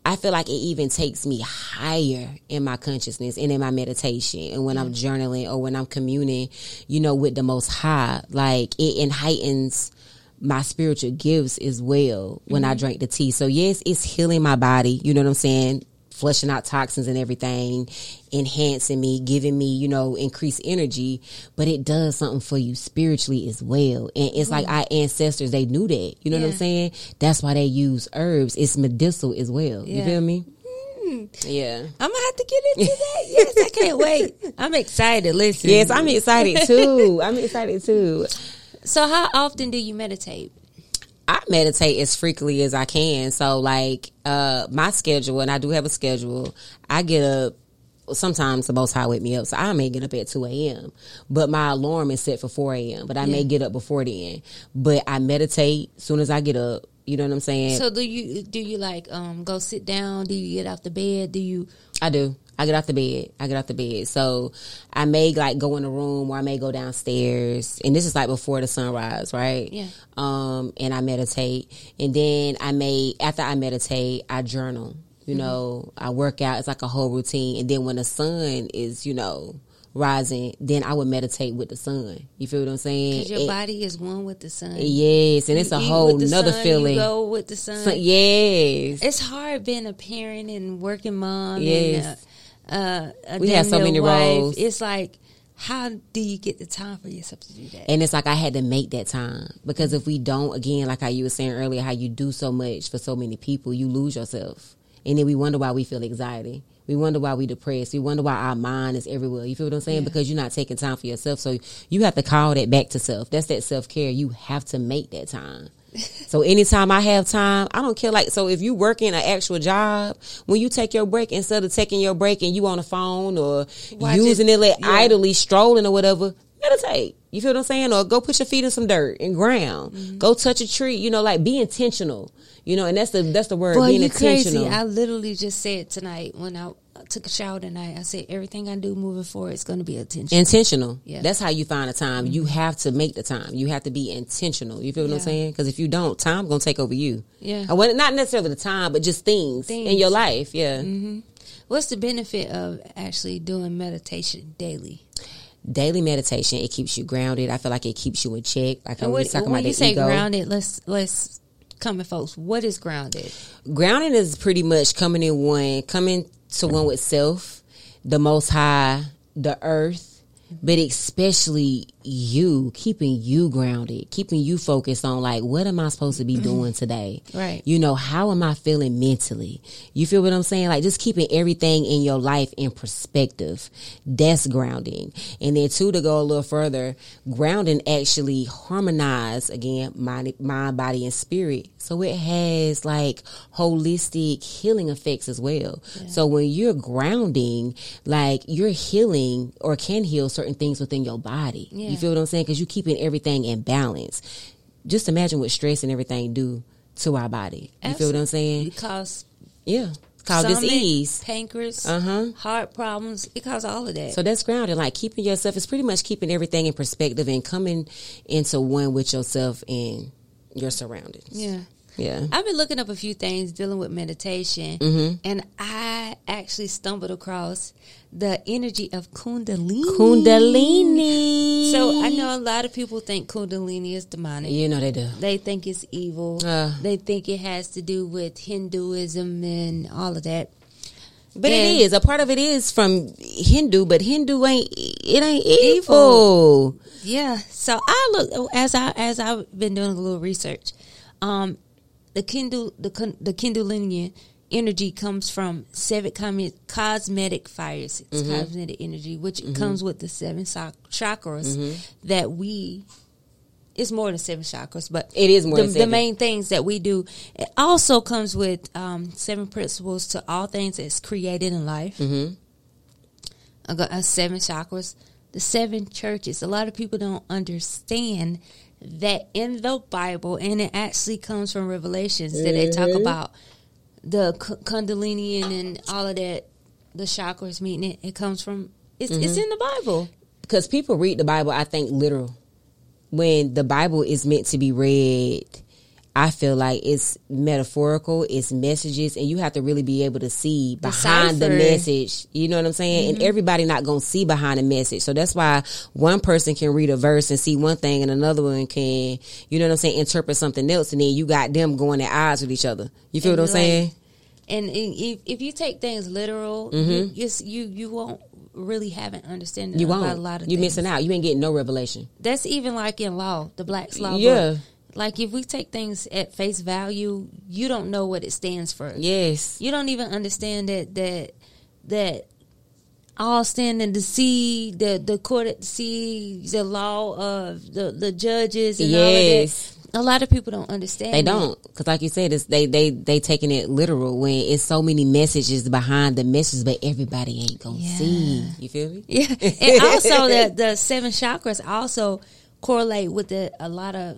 I feel like it even takes me higher in my consciousness and in my meditation, and when I'm journaling or when I'm communing, you know, with the Most High. Like it heightens my spiritual gifts as well when I mm-hmm. drink the tea. So yes, it's healing my body. You know what I'm saying? Flushing out toxins and everything, enhancing me, giving me, you know, increased energy, but it does something for you spiritually as well. And it's like mm-hmm. our ancestors, they knew that. You know what I'm saying? That's why they use herbs. It's medicinal as well. You Yeah. feel me? Mm-hmm. Yeah. I'm gonna have to get into that. Yes, I can't wait. I'm excited. Listen. Yes, I'm excited too. I'm excited too. So, how often do you meditate? I meditate as frequently as I can. So like uh my schedule, and I do have a schedule, I get up sometimes the most high wake me up. So I may get up at two AM. But my alarm is set for four AM. But I may get up before then. But I meditate as soon as I get up. You know what I'm saying? So, do you do you like um go sit down? Do you get off the bed? Do you? I do. I get off the bed. I get off the bed. So I may like go in the room or I may go downstairs. And this is like before the sunrise, right? Yeah. Um, and I meditate. And then I may after I meditate, I journal. You Mm-hmm. know, I work out. It's like a whole routine. And then when the sun is, you know, rising, then I would meditate with the sun. You feel what I'm saying? Because your body is one with the sun. Yes, and it's You a whole with the nother sun, feeling. You go with the sun. So- yes. It's hard being a parent and working mom. Yes. And, uh, uh, We have so many wife. roles. It's like, how do you get the time for yourself to do that? And it's like I had to make that time because if we don't, again, like how you were saying earlier, how you do so much for so many people, you lose yourself, and then we wonder why we feel anxiety. We wonder why we depressed. We wonder why our mind is everywhere. You feel what I'm saying? Yeah. Because you're not taking time for yourself. So you have to call that back to self. That's that self care. You have to make that time. so anytime I have time, I don't care. Like, so if you working an actual job, when you take your break, instead of taking your break and you on the phone or Watch using it. it, like Yeah. idly strolling or whatever, meditate. You feel what I'm saying? Or go put your feet in some dirt and ground. Mm-hmm. Go touch a tree. You know, like be intentional. You know, and that's the that's the word Boy, being you intentional. crazy. I literally just said tonight when I took a shower tonight, I said everything I do moving forward is going to be intentional. intentional. Yeah. That's how you find the time. You have to make the time. You have to be intentional. You feel what I'm saying? Because if you don't, time gonna take over you. Yeah. Uh, Well, not necessarily the time, but just things, Things. in your life. Yeah. What's the benefit of actually doing meditation daily? Daily meditation it keeps you grounded. I feel like it keeps you in check. Like I And was what, talking when about you say ego. grounded, let's let's come in, folks. What is grounded? Grounding is pretty much coming in one, coming to one with self, the Most High, the earth, but especially you, keeping you grounded, keeping you focused on like, what am I supposed to be mm-hmm. doing today? Right. You know, how am I feeling mentally? You feel what I'm saying? Like just keeping everything in your life in perspective. That's grounding. And then two, to go a little further, grounding actually harmonize again, mind, mind, body, and spirit. So it has like holistic healing effects as well. So when you're grounding, like you're healing or can heal certain things within your body. Yeah. You feel what I'm saying? Because you're keeping everything in balance. Just imagine what stress and everything do to our body. You feel what I'm saying? Because Yeah. Stomach, disease. pancreas, Uh-huh. heart problems. It causes all of that. So that's grounded. Like keeping yourself is pretty much keeping everything in perspective and coming into one with yourself and your surroundings. yeah. Yeah. I've been looking up a few things dealing with meditation, Mm-hmm. and I actually stumbled across the energy of Kundalini. Kundalini. So I know a lot of people think Kundalini is demonic. You know they do. They think it's evil. Uh. they think it has to do with Hinduism and all of that. But And- it is. A part of it is from Hindu, but Hindu ain't it ain't evil. Evil. Yeah. So I look as I as I've been doing a little research. Um, the Kindle the the Kundalini energy comes from seven com- cosmetic fires. It's Mm-hmm. cosmetic energy, which comes with the seven soc- chakras Mm-hmm. that we. It's more than seven chakras, but It is more the, than the main things that we do. It also comes with um, seven principles to all things that's created in life. Mm-hmm. I got uh, seven chakras, the seven churches. A lot of people don't understand that in the Bible, and it actually comes from Revelations that they talk mm-hmm. about the Kundalini and, all of that, the chakras meeting. It, it comes from it's it's mm-hmm. in the Bible. because people read the Bible, I think literal. When the Bible is meant to be read, I feel like it's metaphorical, it's messages, and you have to really be able to see behind the message. You know what I'm saying? And everybody not gonna see behind the message. So that's why one person can read a verse and see one thing, and another one can, you know what I'm saying, interpret something else, and then you got them going at odds with each other. You feel And what I'm like- saying? And if if you take things literal, you, just you you won't really have an understanding Mm-hmm. You about won't. a lot of You things. missing out. You ain't getting no revelation. That's even like in law, the Black's Law. book. Like if we take things at face value, you don't know what it stands for. Yes. You don't even understand that that that all standing to see the the court at the sea, the law of the the judges and all of Yes. that. A lot of people don't understand. They don't, because like you said, it's, they they they taking it literal when it's so many messages behind the message, but everybody ain't gonna Yeah. see. You feel me? Yeah, and also the the seven chakras also correlate with the a lot of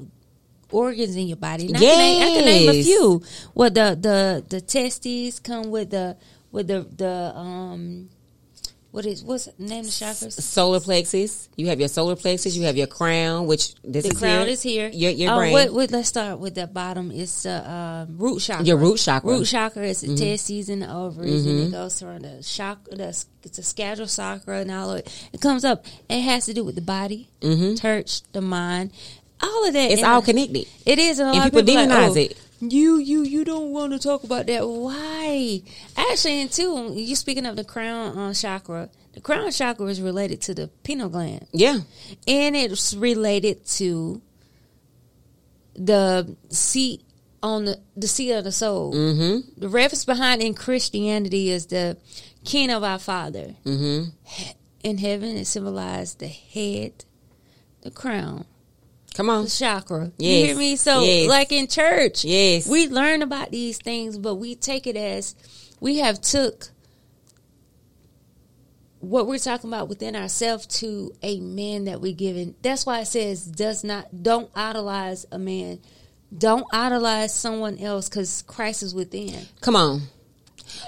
organs in your body. And I, can name, I can name a few. Well, the the the testes come with the with the the um what is what's the name of the chakras? Solar plexus. You have your solar plexus. You have your crown, which this The is crown here. is here. Your your brain. what, what, let's start with the bottom. It's the uh, root chakra. Your root chakra. Root chakra is the Mm-hmm. testes and the ovaries, and it goes from the chakra. The, it's a schedule chakra and all of it. It comes up. It has to do with the body, church, the mind, all of that. It's all connected. It is, and a And people people like, demonize oh, it. You, you, you don't want to talk about that. Why? Actually, and too, you speaking of the crown uh, chakra. The crown chakra is related to the pineal gland Yeah. and it's related to the seat on the the seat of the soul. Mm-hmm. The reference behind in Christianity is the king of our Father. Mm-hmm. In heaven, it symbolized the head, the crown, Come on. the chakra. You hear me? So, Yes. like in church, Yes. we learn about these things, but we take it as we have took what we're talking about within ourselves to a man that we given. That's why it says does not don't idolize a man. Don't idolize someone else because Christ is within. Come on.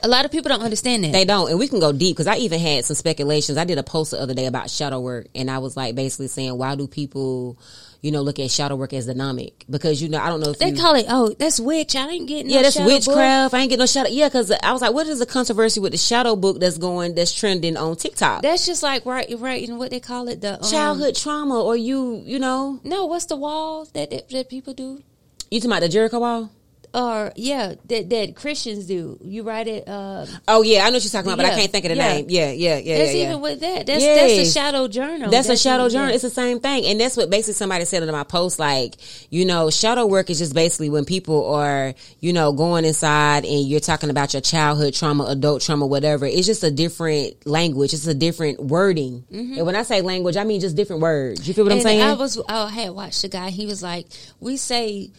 A lot of people don't understand that. They don't, and we can go deep because I even had some speculations. I did a post the other day about shadow work, and I was like basically saying, why do people, you know, look at shadow work as dynamic? Because you know, I don't know if they you, call it, oh, that's witch. I ain't getting yeah, no that's shadow book. witchcraft. I ain't getting no shadow. Yeah, because I was like, what is the controversy with the shadow book that's going that's trending on TikTok? That's just like right, right, and what they call it, the um, Childhood trauma, or you, you know, No, what's the wall that that, that people do? you talking about the Jericho wall? Or yeah, that that Christians do. You write it. Uh, Oh yeah, I know what you're talking about, but I can't think of the yeah. name. Yeah, yeah, yeah, that's yeah. yeah. even with that. That's that's a shadow journal. That's, a shadow journal. yeah. It's the same thing. And that's what basically somebody said in my post. Like, you know, shadow work is just basically when people are, you know, going inside and you're talking about your childhood trauma, adult trauma, whatever. It's just a different language. It's a different wording. And when I say language, I mean just different words. You feel what I'm Mm-hmm. Saying? I was I had watched a guy. He was like, we say.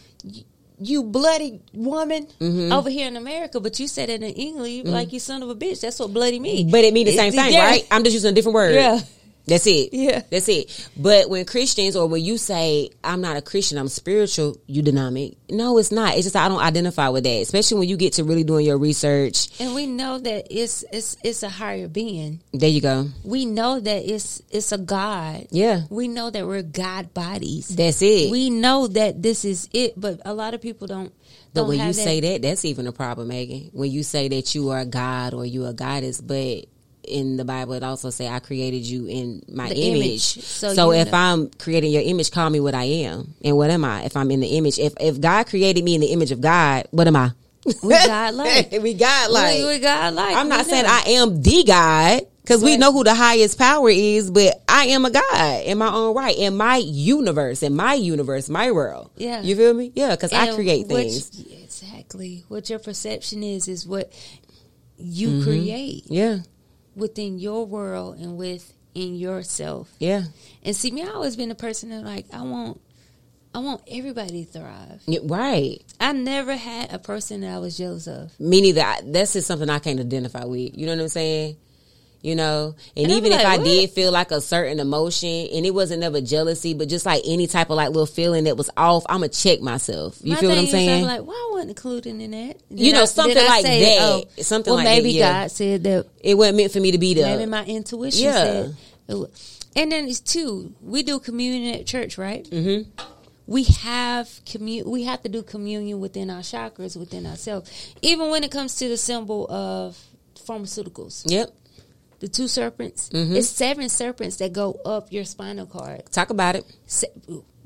You bloody woman Mm-hmm. over here in America, but you said it in English like you son of a bitch. That's what bloody means. but it mean the same thing, Yeah. right? I'm just using a different word. Yeah. That's it. Yeah. That's it. But when Christians or when you say, I'm not a Christian, I'm spiritual, you deny me. No, it's not. It's just I don't identify with that. Especially when you get to really doing your research. And we know that it's it's it's a higher being. There you go. We know that it's it's a God. Yeah. We know that we're God bodies. That's it. We know that this is it, but a lot of people don't. but when you have say that, that's even a problem, Megan. When you say that you are a God or you are goddess, but in the Bible it also say I created you in my The image. image. So, So if know. I'm creating your image, call me what I am. And what am I? If I'm in the image, if if God created me in the image of God, what am I? We God-like. we God like. we, we God like. I'm not saying I am the God because we know who the highest power is, but I am a God in my own right, in my universe, in my universe, my world. Yeah. You feel me? Yeah, because I create what- things. exactly. What your perception is is what you Mm-hmm. create Yeah. Within your world and within yourself. Yeah. And see, me, I always been a person that like I want, I want everybody to thrive. Yeah, Right. I never had a person that I was jealous of. Me neither. I, that's just something I can't identify with. You know what I'm saying? You know, and, And even if I what? did feel like a certain emotion, and it wasn't never jealousy, but just like any type of like little feeling that was off, I'ma check myself. You My feel what I'm saying? I'm like, why I wasn't included in that? Did You know, I- something like say, that. oh, Something well, like that, maybe yeah. God said that. it wasn't meant for me to be there. Maybe my intuition Yeah. said. And then it's two. We do communion at church, right? Mm-hmm. We have commu- We have to do communion within our chakras, within ourselves. Even when it comes to the symbol of pharmaceuticals, Yep. The two serpents. Mm-hmm. It's seven serpents that go up your spinal cord. Talk about it. Se-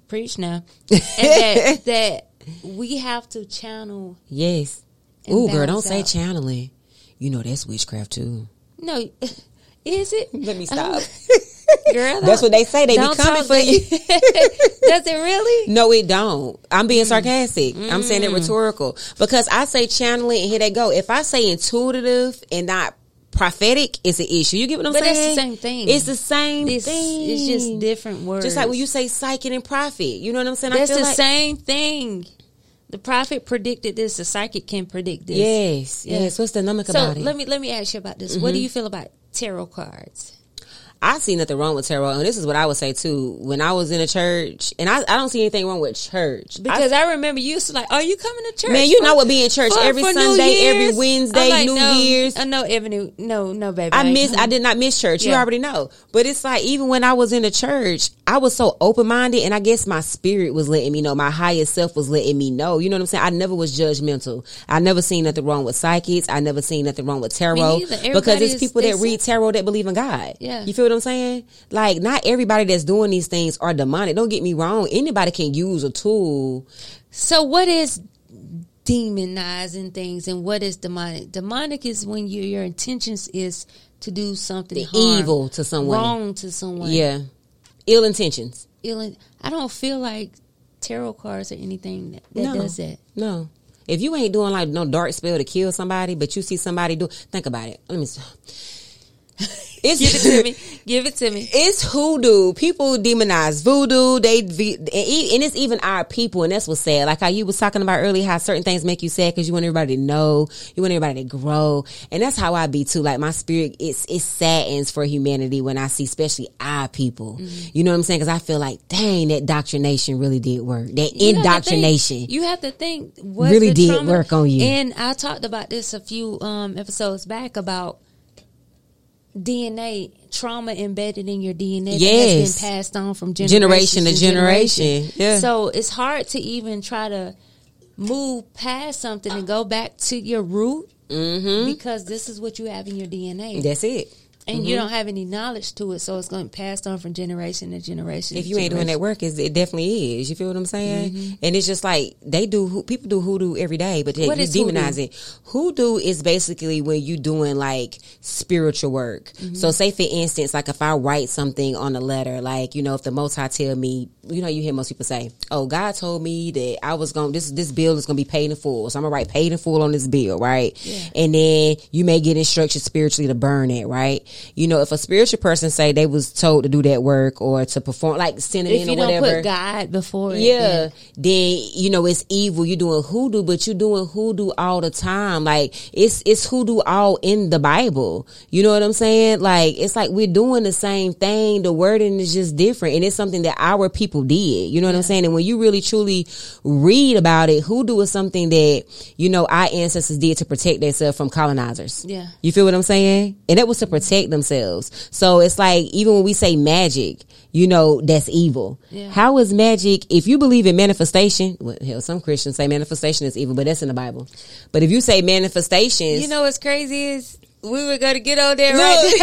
preach now, and that that we have to channel. Yes. Ooh, girl, don't balance say channeling. You know that's witchcraft too. No, is it? Let me stop. Girl, That's what they say. They be coming for you. Does it really? No, it don't. I'm Mm. being sarcastic. I'm saying it rhetorical because I say channeling and here they go. If I say intuitive and not prophetic, is an issue. You get what I'm But that's saying? the same thing. It's the same thing. it's just different words. Just like when you say psychic and prophet. You know what I'm saying? that's I feel the like, same thing. The prophet predicted this. The psychic can predict this. Yes, Yeah. yes. What's the number So about it? let me let me ask you about this. Mm-hmm. What do you feel about tarot cards? I see nothing wrong with tarot, and this is what I would say too. When I was in a church, and I, I don't see anything wrong with church. Because I, remember you used to like, are you coming to church? Man, you for- know what be in church for- every for Sunday, every Wednesday, like, New no, Year's. I know every new, no, no, baby. I miss. I did not miss church. You already know. But it's like even when I was in the church, I was so open minded, and I guess my spirit was letting me know. My higher self was letting me know. You know what I'm saying? I never was judgmental. I never seen nothing wrong with psychics. I never seen nothing wrong with tarot because it's people that read tarot that believe in God. Yeah. you feel what I'm saying? Like not everybody that's doing these things are demonic. Don't get me wrong. Anybody can use a tool. So what is demonizing things and what is demonic? Demonic is when you, your intentions is to do something harm, evil to someone. wrong to someone. Yeah, ill intentions. Ill- I don't feel like tarot cards or anything that, that No. does that. No. If you ain't doing like no dark spell to kill somebody, but you see somebody do, think about it. Let me. It's Give it to me. Give it to me. It's hoodoo. People demonize voodoo. They and it's even our people, and that's what's sad. Like how you was talking about earlier, how certain things make you sad because you want everybody to know, you want everybody to grow, and that's how I be too. Like my spirit, it's it saddens for humanity when I see, especially our people. Mm-hmm. You know what I'm saying? Because I feel like, dang, that indoctrination really did work. That You have indoctrination. think- You have to think Really did work on you. And I talked about this a few um, episodes back about DNA trauma embedded in your DNA that Yes. has been passed on from generation, Generation to generation. Yeah. So it's hard to even try to move past something and go back to your root mm-hmm. because this is what you have in your DNA. That's it. And you don't have any knowledge to it, so it's going to be passed on from generation to generation. If you ain't doing that work, it's, it definitely is. You feel what I'm saying? Mm-hmm. And it's just like they do. People do hoodoo every day, but they, What you is hoodoo? demonize it. Hoodoo is basically when you doing like spiritual work. Mm-hmm. So, say for instance, like if I write something on a letter, like you know, if the Most High tell me, you know, you hear most people say, "Oh, God told me that I was going this this bill is going to be paid in full, so I'm gonna write paid in full on this bill, right?" And then you may get instructions spiritually to burn it, right? You know, if a spiritual person say they was told to do that work or to perform, like send it If in you or whatever. put God before it, Yeah, then you know it's evil. You're doing hoodoo, but you're doing hoodoo all the time. Like it's it's hoodoo all in the Bible. You know what I'm saying? Like it's like we're doing the same thing. The wording is just different, and it's something that our people did. You know what I'm saying? And when you really truly read about it, hoodoo is something that you know our ancestors did to protect themselves from colonizers. Yeah. You feel what I'm saying? And that was to protect themselves. So it's like even when we say magic, you know, that's evil. Yeah. How is magic if you believe in manifestation? Well, hell, some Christians say manifestation is evil, but that's in the Bible. But if you say manifestations, You know what's crazy is we were going to get on there right.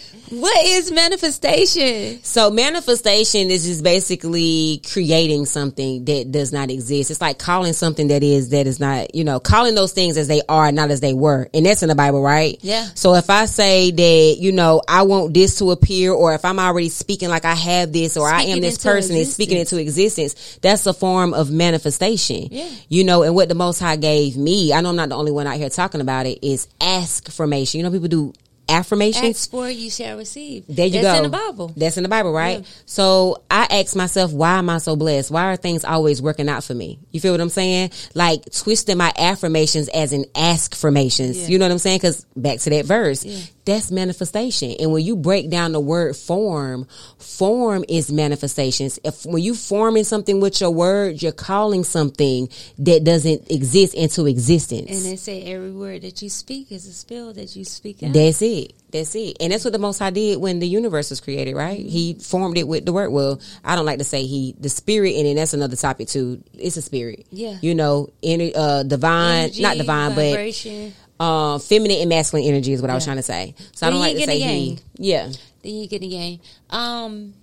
what is manifestation? So manifestation is just basically creating something that does not exist. It's like calling something that is that is not, you know, calling those things as they are, not as they were. And that's in the Bible, right? Yeah. So if I say that, you know, I want this to appear or if I'm already speaking like I have this or I am this person and speaking into existence, that's a form of manifestation. Yeah. You know, and what the most high gave me, I know I'm not the only one out here talking about it, is ask formation. You know, people do affirmations. Ask for you shall receive. There you That's go. in the Bible. That's in the Bible, right? Yeah. So I ask myself, why am I so blessed? Why are things always working out for me? You feel what I'm saying? Like twisting my affirmations as an ask formations. Yeah. You know what I'm saying? Cause back to that verse, that's manifestation. And when you break down the word form, form is manifestations. If when you forming something with your words, you're calling something that doesn't exist into existence. And they say every word that you speak is a spell that you speak out. That's it. That's it. And that's what the Most High did when the universe was created, right? He formed it with the word. Well, I don't like to say he, the spirit, and then that's another topic too. It's a spirit. Yeah. You know, in uh, divine, Energy, not divine, vibration. but uh, feminine and masculine energy is what I was trying to say. So I don't like to say the he. Yeah. then you get a game. Um,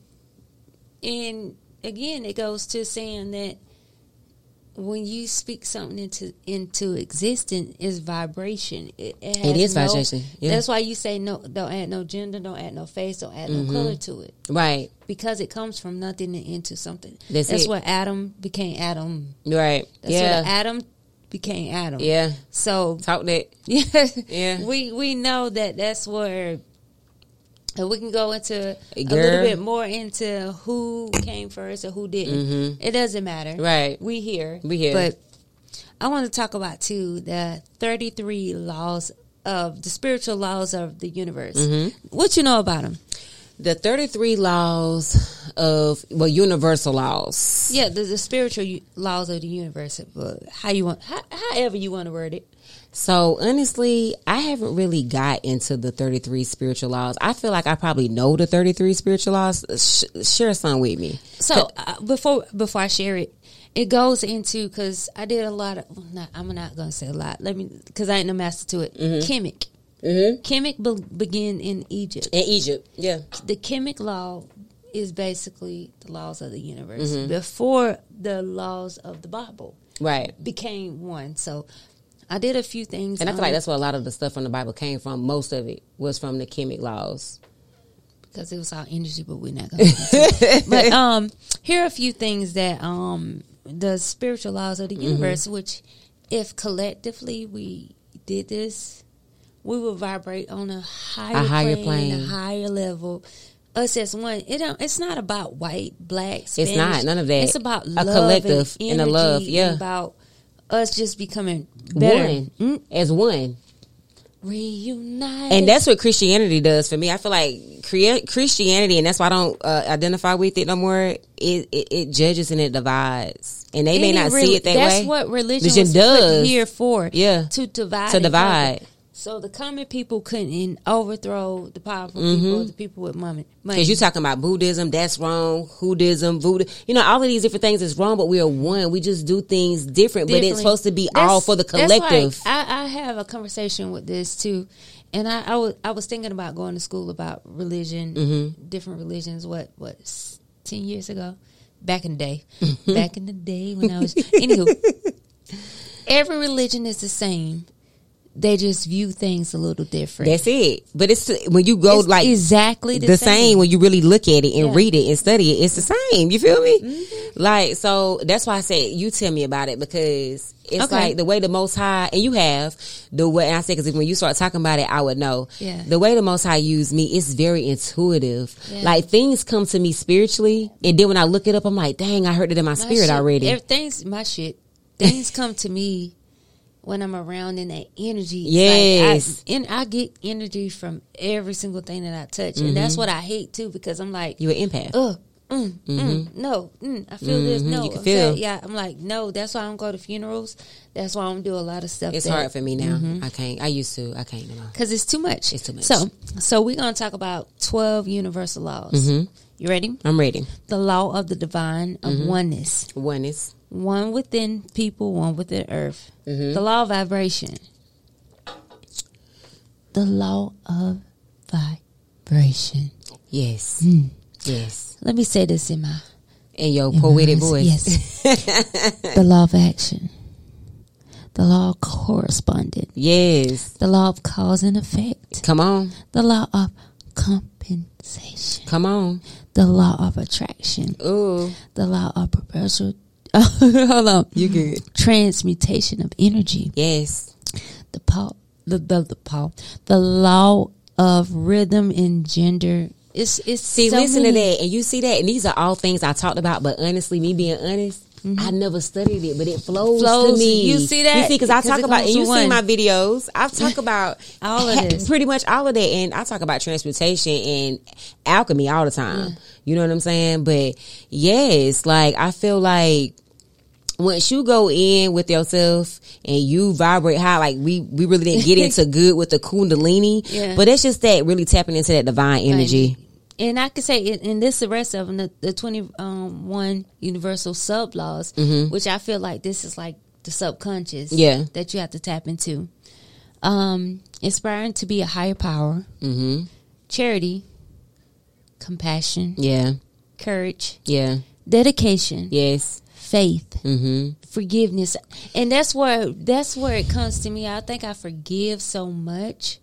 and again, it goes to saying that when you speak something into into existence, is vibration. It, it, has is no- vibration, yeah. That's why you say no. Don't add no gender. Don't add no face. Don't add Mm-hmm. no color to it Right. because it comes from nothing and into something. That's That's it. what Adam became. Adam. Right. That's yeah. what Adam became. Adam. yeah. So Talk that. yeah, Yeah. We we know that that's where and we can go into a Girl. little bit more into who came first or who didn't. It doesn't matter, Mm-hmm. Right. We here, We here. But I want to talk about too the thirty three laws of the spiritual laws of the universe. Mm-hmm. What you know about them? The 33 laws of, well, universal laws. Yeah, the, the spiritual u- laws of the universe. But how you want, how, however you want to word it. So honestly, I haven't really got into the 33 spiritual laws. I feel like I probably know the 33 spiritual laws. Sh- share some with me. So uh, before before I share it, it goes into because I did a lot of. well, Not, I'm not gonna say a lot. Let me because I ain't no master to it. Mm-hmm. Kemet be, began in Egypt. In Egypt, yeah. The Kemet law is basically the laws of the universe Mm-hmm. before the laws of the Bible Right. became one. So I did a few things, And I feel like that's where a lot of the stuff from the Bible came from. Most of it was from the chemic laws. because it was our energy, but we're not going to. but um, here are a few things that um the spiritual laws of the Mm-hmm. universe, which if collectively we did this, we will vibrate on a higher, A higher plane, plane. a higher level. Us as one. It don't. It's not about white, black. Spanish. It's not, none of that. It's about A collective and, and a love, yeah. About us just becoming better, One Mm. as one. reunite. And that's what Christianity does for me. I feel like Christianity, and that's why I don't uh, identify with it no more. It, it it judges and it divides, and they may not rel- see it that that's way. That's what religion, Religion does. here for. Yeah. to divide. To divide. So the common people couldn't overthrow the powerful Mm-hmm. people, the people with money. Because you're talking about Buddhism, that's wrong. Hoodism, voodoo, you know, all of these different things is wrong, but we are one. We just do things different, but it's supposed to be That's- all for the collective. I, I have a conversation with this too, and I, I was I was thinking about going to school about religion, Mm-hmm. different religions. What what ten years ago, back in the day, back in the day when I was anywho. Every religion is the same. They just view things a little different. that's it. But it's when you go It's like exactly the, the same when you really look at it and Yeah. Mm-hmm. read it and study it. It's the same. You feel me? Like so. That's why I said you tell me about it because it's Okay. like the way the Most High and you have the way. And I say because when you start talking about it, I would know. Yeah. The way the Most High used me is very intuitive. Yeah. Like things come to me spiritually, and then when I look it up, I'm like, dang, I heard it in my, My spirit shit- already. Things, my shit. Things come to me when I'm around in that energy. Yes. like I, and I get energy from every single thing that I touch, and that's what I hate too because I'm like, you an empath. ugh. Mm, mm, no, mm, I feel this. No, Mm-hmm. You can I'm feel. yeah, I'm like, no. That's why I don't go to funerals. That's why I don't do a lot of stuff. it's that- hard for me now. I can't. I used to. I can't because it's too much. It's too much. So, so we're gonna talk about twelve universal laws. Mm-hmm. You ready? I'm ready. The law of the divine of Mm-hmm. oneness. One within people, one within earth. Mm-hmm. The law of vibration. The law of vibration. yes, yes. Let me say this in my In your in poetic voice. voice. Yes. the law of action. The law of correspondence. Yes. The law of cause and effect. Come on. The law of compensation. Come on. The law of attraction. Ooh. The law of perpetual. hold on. You good. Transmutation of energy. Yes. the Paul, the the, the the law of rhythm and gender. It's it's See, so listen to that. And you see that. And these are all things I talked about. But honestly, me being honest, I never studied it, but it flows, to Mm-hmm. Me. You see that? You see, because I talk about, and you to see my videos. I've talked about All of this. pretty much all of that, and I talk about transmutation and alchemy all the time. You know what I'm saying? But yes, like I feel like once you go in with yourself and you vibrate high, like we we really didn't get into good with the kundalini, Yeah. but it's just that really tapping into that divine energy. And I could say, in, in this the rest of them, the, the twenty um, one universal sub laws, which I feel like this is like the subconscious, Mm-hmm. Yeah. that you have to tap into. Um, inspiring to be a higher power, hmm charity, compassion, Yeah, courage, yeah, dedication, yes, faith, hmm forgiveness. And that's where that's where it comes to me. I think i forgive so much.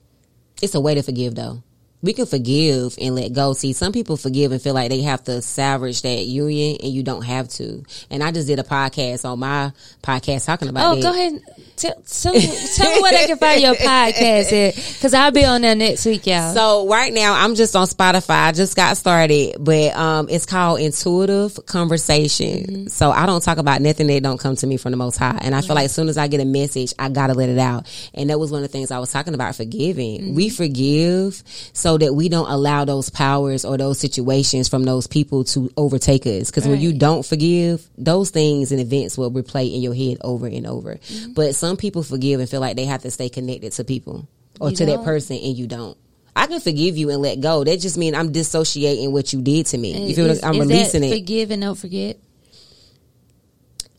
It's a way to forgive, though. We can forgive and let go. See, some people forgive and feel like they have to salvage that union, and you don't have to. And I just did a podcast on my podcast talking about it. oh that. go ahead tell, tell, tell me where they can find your podcast at because i'll be on there next week y'all So right now I'm just on Spotify. I just got started, but um, it's called Intuitive Conversation. Mm-hmm. So I don't talk about nothing that don't come to me from the Most High, and I feel like as soon as I get a message, I gotta let it out. And that was one of the things I was talking about forgiving. Mm-hmm. We forgive so that we don't allow those powers or those situations from those people to overtake us. Because when you don't forgive, those things and events will replay in your head over and over. Mm-hmm. But some people forgive and feel like they have to stay connected to people or You to that don't. person, and you don't. I can forgive you and let go. That just means I'm dissociating what you did to me. You feel Is- like I'm is releasing that it. forgive and don't forget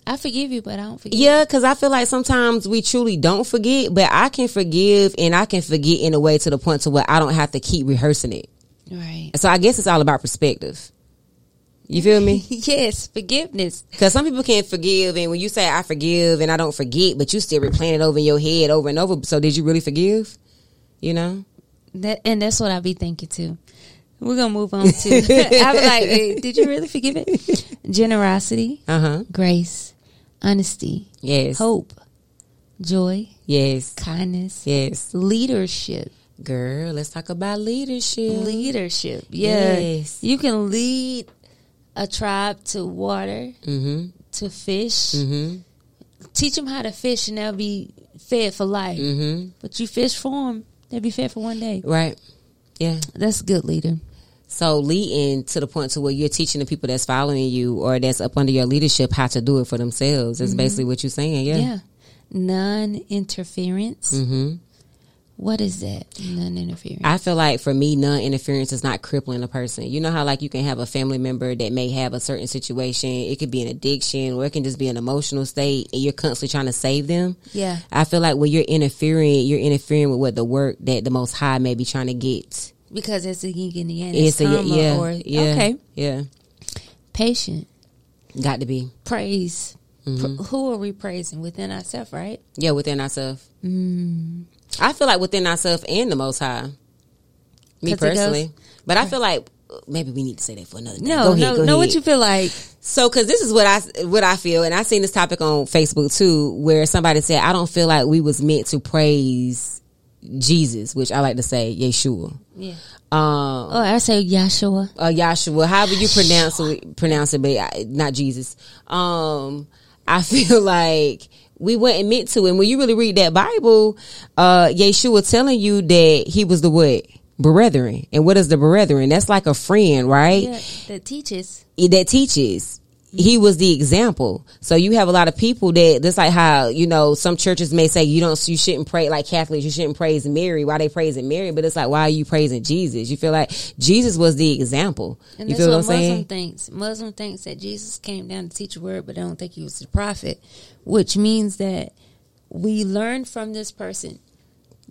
i forgive you but i don't forget Yeah, because I feel like sometimes we truly don't forget, but I can forgive and I can forget in a way to the point to where I don't have to keep rehearsing it. right So I guess it's all about perspective. You feel me? yes forgiveness Because some people can't forgive, and when you say I forgive and I don't forget, but you still replaying it over in your head over and over. So did you really forgive? You know? That and that's what I be thinking too. We're gonna move on to. I was like, hey, did you really forgive it? Generosity, Uh huh. grace, honesty, Yes. hope, joy, Yes. kindness, Yes. leadership. Girl, let's talk about leadership. Leadership. Yeah. Yes. You can lead a tribe to water, Mm-hmm. to fish. Mm-hmm. Teach them how to fish and they'll be fed for life. Mm-hmm. But you fish for them, they'll be fed for one day. Right. Yeah. That's good leader. So leading to the point to where you're teaching the people that's following you or that's up under your leadership how to do it for themselves. Is basically what you're saying. Yeah. Yeah. Non interference. What is that? Non interference. I feel like for me, non interference is not crippling a person. You know how like you can have a family member that may have a certain situation. It could be an addiction or it can just be an emotional state and you're constantly trying to save them. Yeah. I feel like when you're interfering, you're interfering with what the work that the most high may be trying to get. Because it's a yin and yang. It's It's a, yeah, or yeah, okay. yeah. Patient. Got to be. Praise. Mm-hmm. Pr- who are we praising? Within ourselves, right? Yeah, within ourselves. I feel like within ourselves and the Most High. Me personally, but I feel like maybe we need to say that for another. day. No, ahead, no, no. ahead. What you feel like? So, because this is what I what I feel, and I seen this topic on Facebook too, where somebody said, "I don't feel like we was meant to praise Jesus," which I like to say Yeshua. Yeah. Um, Oh, I say Yahshua. uh, Yahshua, however you pronounce it, pronounce it, but not Jesus. Um, I feel like we wasn't meant to, and when you really read that Bible, uh, Yeshua telling you that he was the what brethren, and what is the brethren? That's like a friend, right? Yeah, that teaches. that teaches. He was the example. So you have a lot of people that that's like how, you know, some churches may say you don't you shouldn't pray like Catholics, you shouldn't praise Mary. Why they praising Mary? But it's like why are you praising Jesus? You feel like Jesus was the example. And you that's feel what I'm Muslim saying? thinks. Muslim thinks that Jesus came down to teach a word, but they don't think he was the prophet, which means that we learn from this person.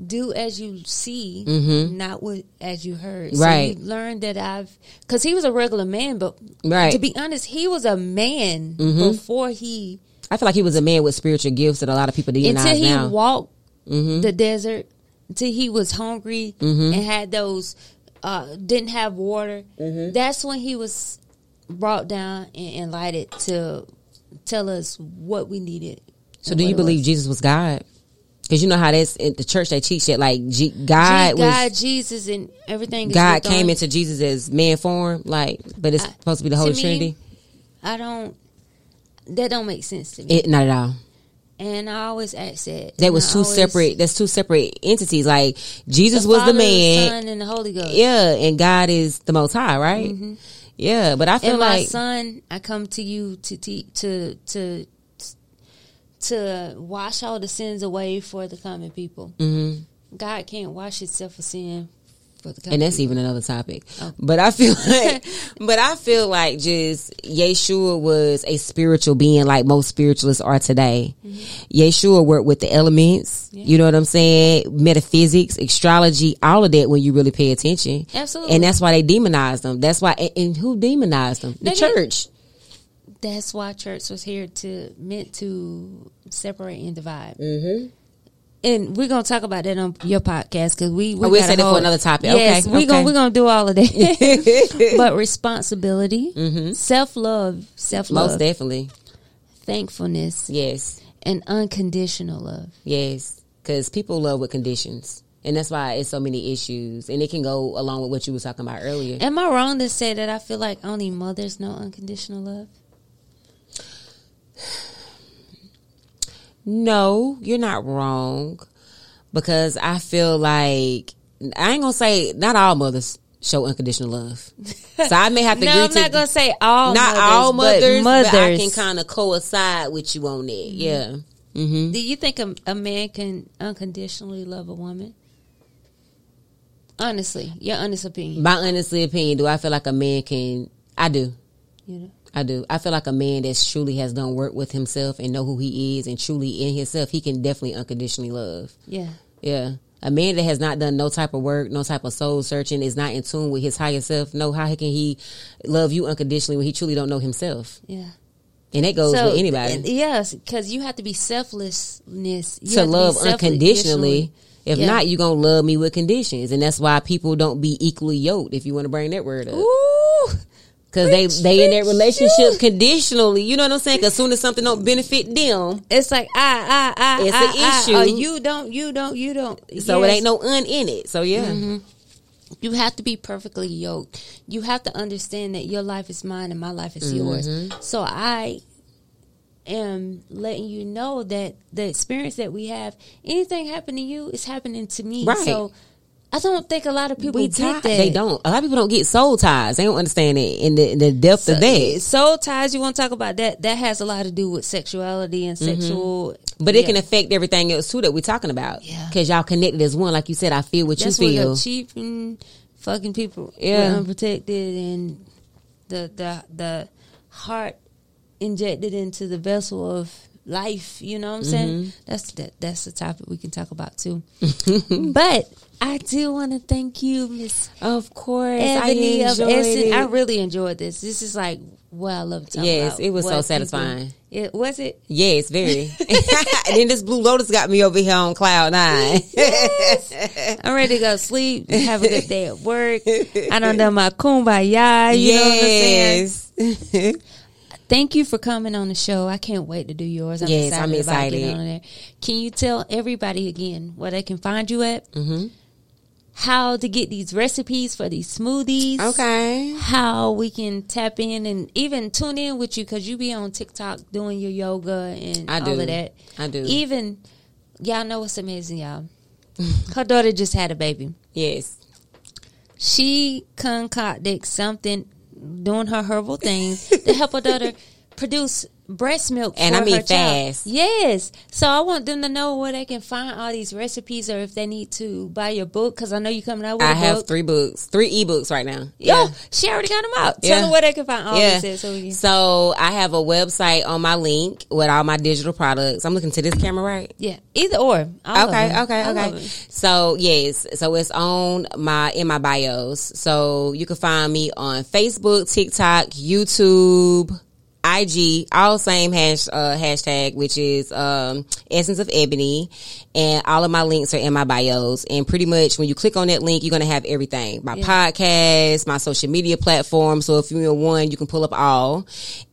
Do as you see, not what as you heard. So Mm-hmm. Right. you learn that I've because he was a regular man, but Right. to be honest, he was a man before he I feel like he was a man with spiritual gifts that a lot of people demonize until he now. walked the desert until he was hungry and had those uh, didn't have water that's when he was brought down and enlightened to tell us what we needed so do you believe was. Jesus was God? Because you know how that's in the church they teach that like G- God Je- was God, Jesus, and everything. is God came into Jesus as man form, like, but it's I- supposed to be the Holy me, Trinity. I don't. That don't make sense to me. It, not at all. and I always ask that. That was I two always- separate. That's two separate entities. Like Jesus was the Father, man, Son, and the Holy Ghost. yeah, and God is the Most High, right? Yeah, but I feel Mm-hmm. and my like son, I come to you to te- to to to wash all the sins away for the common people. Mm-hmm. God can't wash Himself of sin for the common and that's people. even another topic. Oh. But I feel like, but I feel like just Yeshua was a spiritual being, like most spiritualists are today. Yeshua worked with the elements. You know what I'm saying? Metaphysics, astrology, all of that. When you really pay attention, Absolutely. and that's why they demonized them. That's why, and, and who demonized them? The They did. That's why church was here to meant to separate and divide. Mm-hmm. And we're gonna talk about that on your podcast because we, we Oh, we'll it for another topic. Yes, Okay, we gonna okay. we're gonna do all of that. but responsibility, Mm-hmm. self love, self love, Most definitely. thankfulness, Yes. and unconditional love. Yes, because people love with conditions, and that's why it's so many issues, and it can go along with what you were talking about earlier. Am I wrong to say that I feel like only mothers know unconditional love? No, you're not wrong, because I feel like I ain't gonna say not all mothers show unconditional love, so I may have to no, I'm to not gonna say all not mothers, all mothers, but mothers. but I can kind of coincide with you on that. Yeah. Mm-hmm. Do you think a, a man can unconditionally love a woman? Honestly, your honest opinion. My honestly opinion, do I feel like a man can? I do. You know, I do. I feel like a man that truly has done work with himself and know who he is and truly in himself, he can definitely unconditionally love. yeah. Yeah. A man that has not done no type of work, no type of soul searching, is not in tune with his higher self. No, how can he love you unconditionally when he truly don't know himself? Yeah. And that goes with anybody. Yes, because you have to be selflessness You to love unconditionally. If Yeah. not, you're gonna love me with conditions, and that's why people don't be equally yoked. If you want to bring that word up, Ooh, Cause they they in that relationship conditionally, you know what I'm saying? Cause soon as something don't benefit them, It's like I, I, I. It's I, an I, issue. or you don't, you don't, you don't. so it ain't no un in it. So yeah, Mm-hmm. You have to be perfectly yoked. You have to understand that your life is mine and my life is yours. Mm-hmm. So I am letting you know that the experience that we have, anything happen to you is happening to me. Right. So I don't think a lot of people we get tied. that. They don't. A lot of people don't get soul ties. They don't understand it in the, in the depth of that. Soul ties, you want to talk about that? That has a lot to do with sexuality and sexual. Mm-hmm. But it can affect everything else too that we're talking about. Yeah. Cause y'all connected as one. Like you said, I feel what That's you feel. the cheap and fucking people Yeah. were unprotected and the the the heart injected into the vessel of life. You know what I'm saying? Mm-hmm. That's that. That's the topic we can talk about too. but I do want to thank you, Miss Of course, Ebony I of enjoyed Essence. it. I really enjoyed this. This is like what I love talking Yes, about. it was so what people- satisfying. It was it. Yes, very. and then this Blue Lotus got me over here on cloud nine. I'm ready to go sleep. Have a good day at work. I don't know my kumbaya. You know what I'm saying? Thank you for coming on the show. I can't wait to do yours. I'm Yes, excited I'm about excited. getting on there. Can you tell everybody again where they can find you at? Mm-hmm. How to get these recipes for these smoothies? okay. How we can tap in and even tune in with you because you be on TikTok doing your yoga and I all do. of that. I do. Even y'all know what's amazing, y'all. Her daughter just had a baby. Yes. She concocted something doing her herbal thing to help her daughter produce breast milk And I mean her child. fast. Yes. So I want them to know where they can find all these recipes or if they need to buy your book because I know you coming out with I have book. three books, three ebooks right now. Yo, she already got them out. Tell Yeah. them where they can find all yeah. this. So can, So I have a website on my link with all my digital products. I'm looking to this camera, right? yeah, either or. All okay, okay, okay. So yes, so it's on my in my bios. So you can find me on Facebook, TikTok, YouTube, IG, all same hash uh, hashtag, which is um, Essence of Ebony, and all of my links are in my bios. And pretty much when you click on that link, you're gonna have everything: my podcast, my social media platforms. So if you're in one, you can pull up all.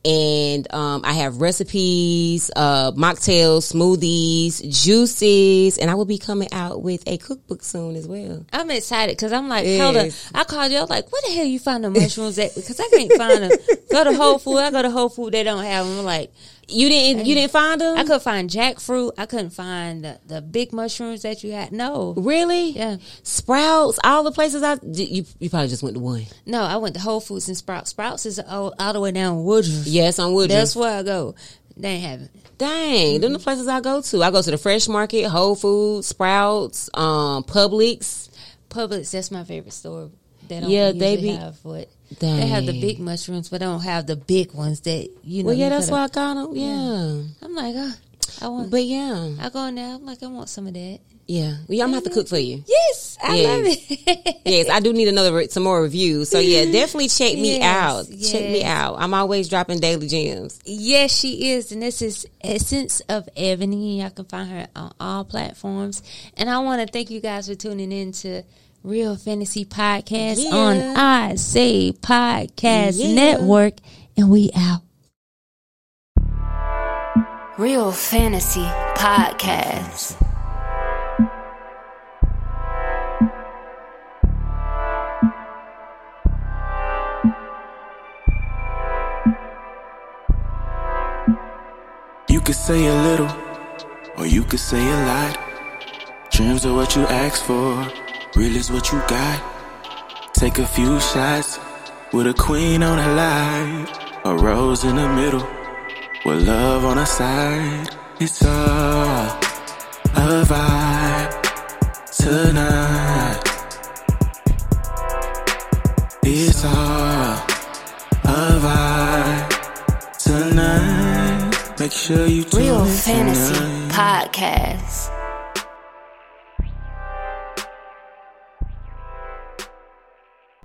And um, I have recipes, uh, mocktails, smoothies, juices, and I will be coming out with a cookbook soon as well. I'm excited because I'm like, hold up. I called you. I was like, where the hell you find the mushrooms at? Because I can't find them. go to Whole Food. I go to Whole Food. They don't have them. I'm like, You didn't you didn't find them? I could find jackfruit. I couldn't find the, the big mushrooms that you had. No, really? Yeah. Sprouts, all the places I you you probably just went to one. no. I went to Whole Foods and Sprouts. Sprouts is all, all the way down Woodruff. Yes, on Woodruff. That's where I go. They ain't have it. Dang, them the places I go to. I go to the Fresh Market, Whole Foods, Sprouts, um, Publix. Publix. That's my favorite store. Don't Yeah, they be- have what. They have the big mushrooms, but they don't have the big ones that you know. Well, yeah, that's why I got them. Yeah, I'm like, oh, I want. but yeah, I go in there. I'm like, I want some of that. yeah. Well, yeah I'm gonna have to cook for you. Yes, I Yes. love it. yes, I do need another re- some more reviews. So yeah, definitely check me Yes, out. Check me out. I'm always dropping daily gems. yes, she is, and this is Essence of Ebony. Y'all can find her on all platforms. And I want to thank you guys for tuning in to Real Fantasy Podcast Yeah. on I Say Podcast Yeah. Network, and we out. Real Fantasy Podcast. You could say a little, or you could say a lot. Dreams are what you ask for, real is what you got. Take a few shots with a queen on the line, a rose in the middle, with love on the side. It's all a vibe tonight. It's all a vibe tonight. Make sure you Real Fantasy tonight. Podcast.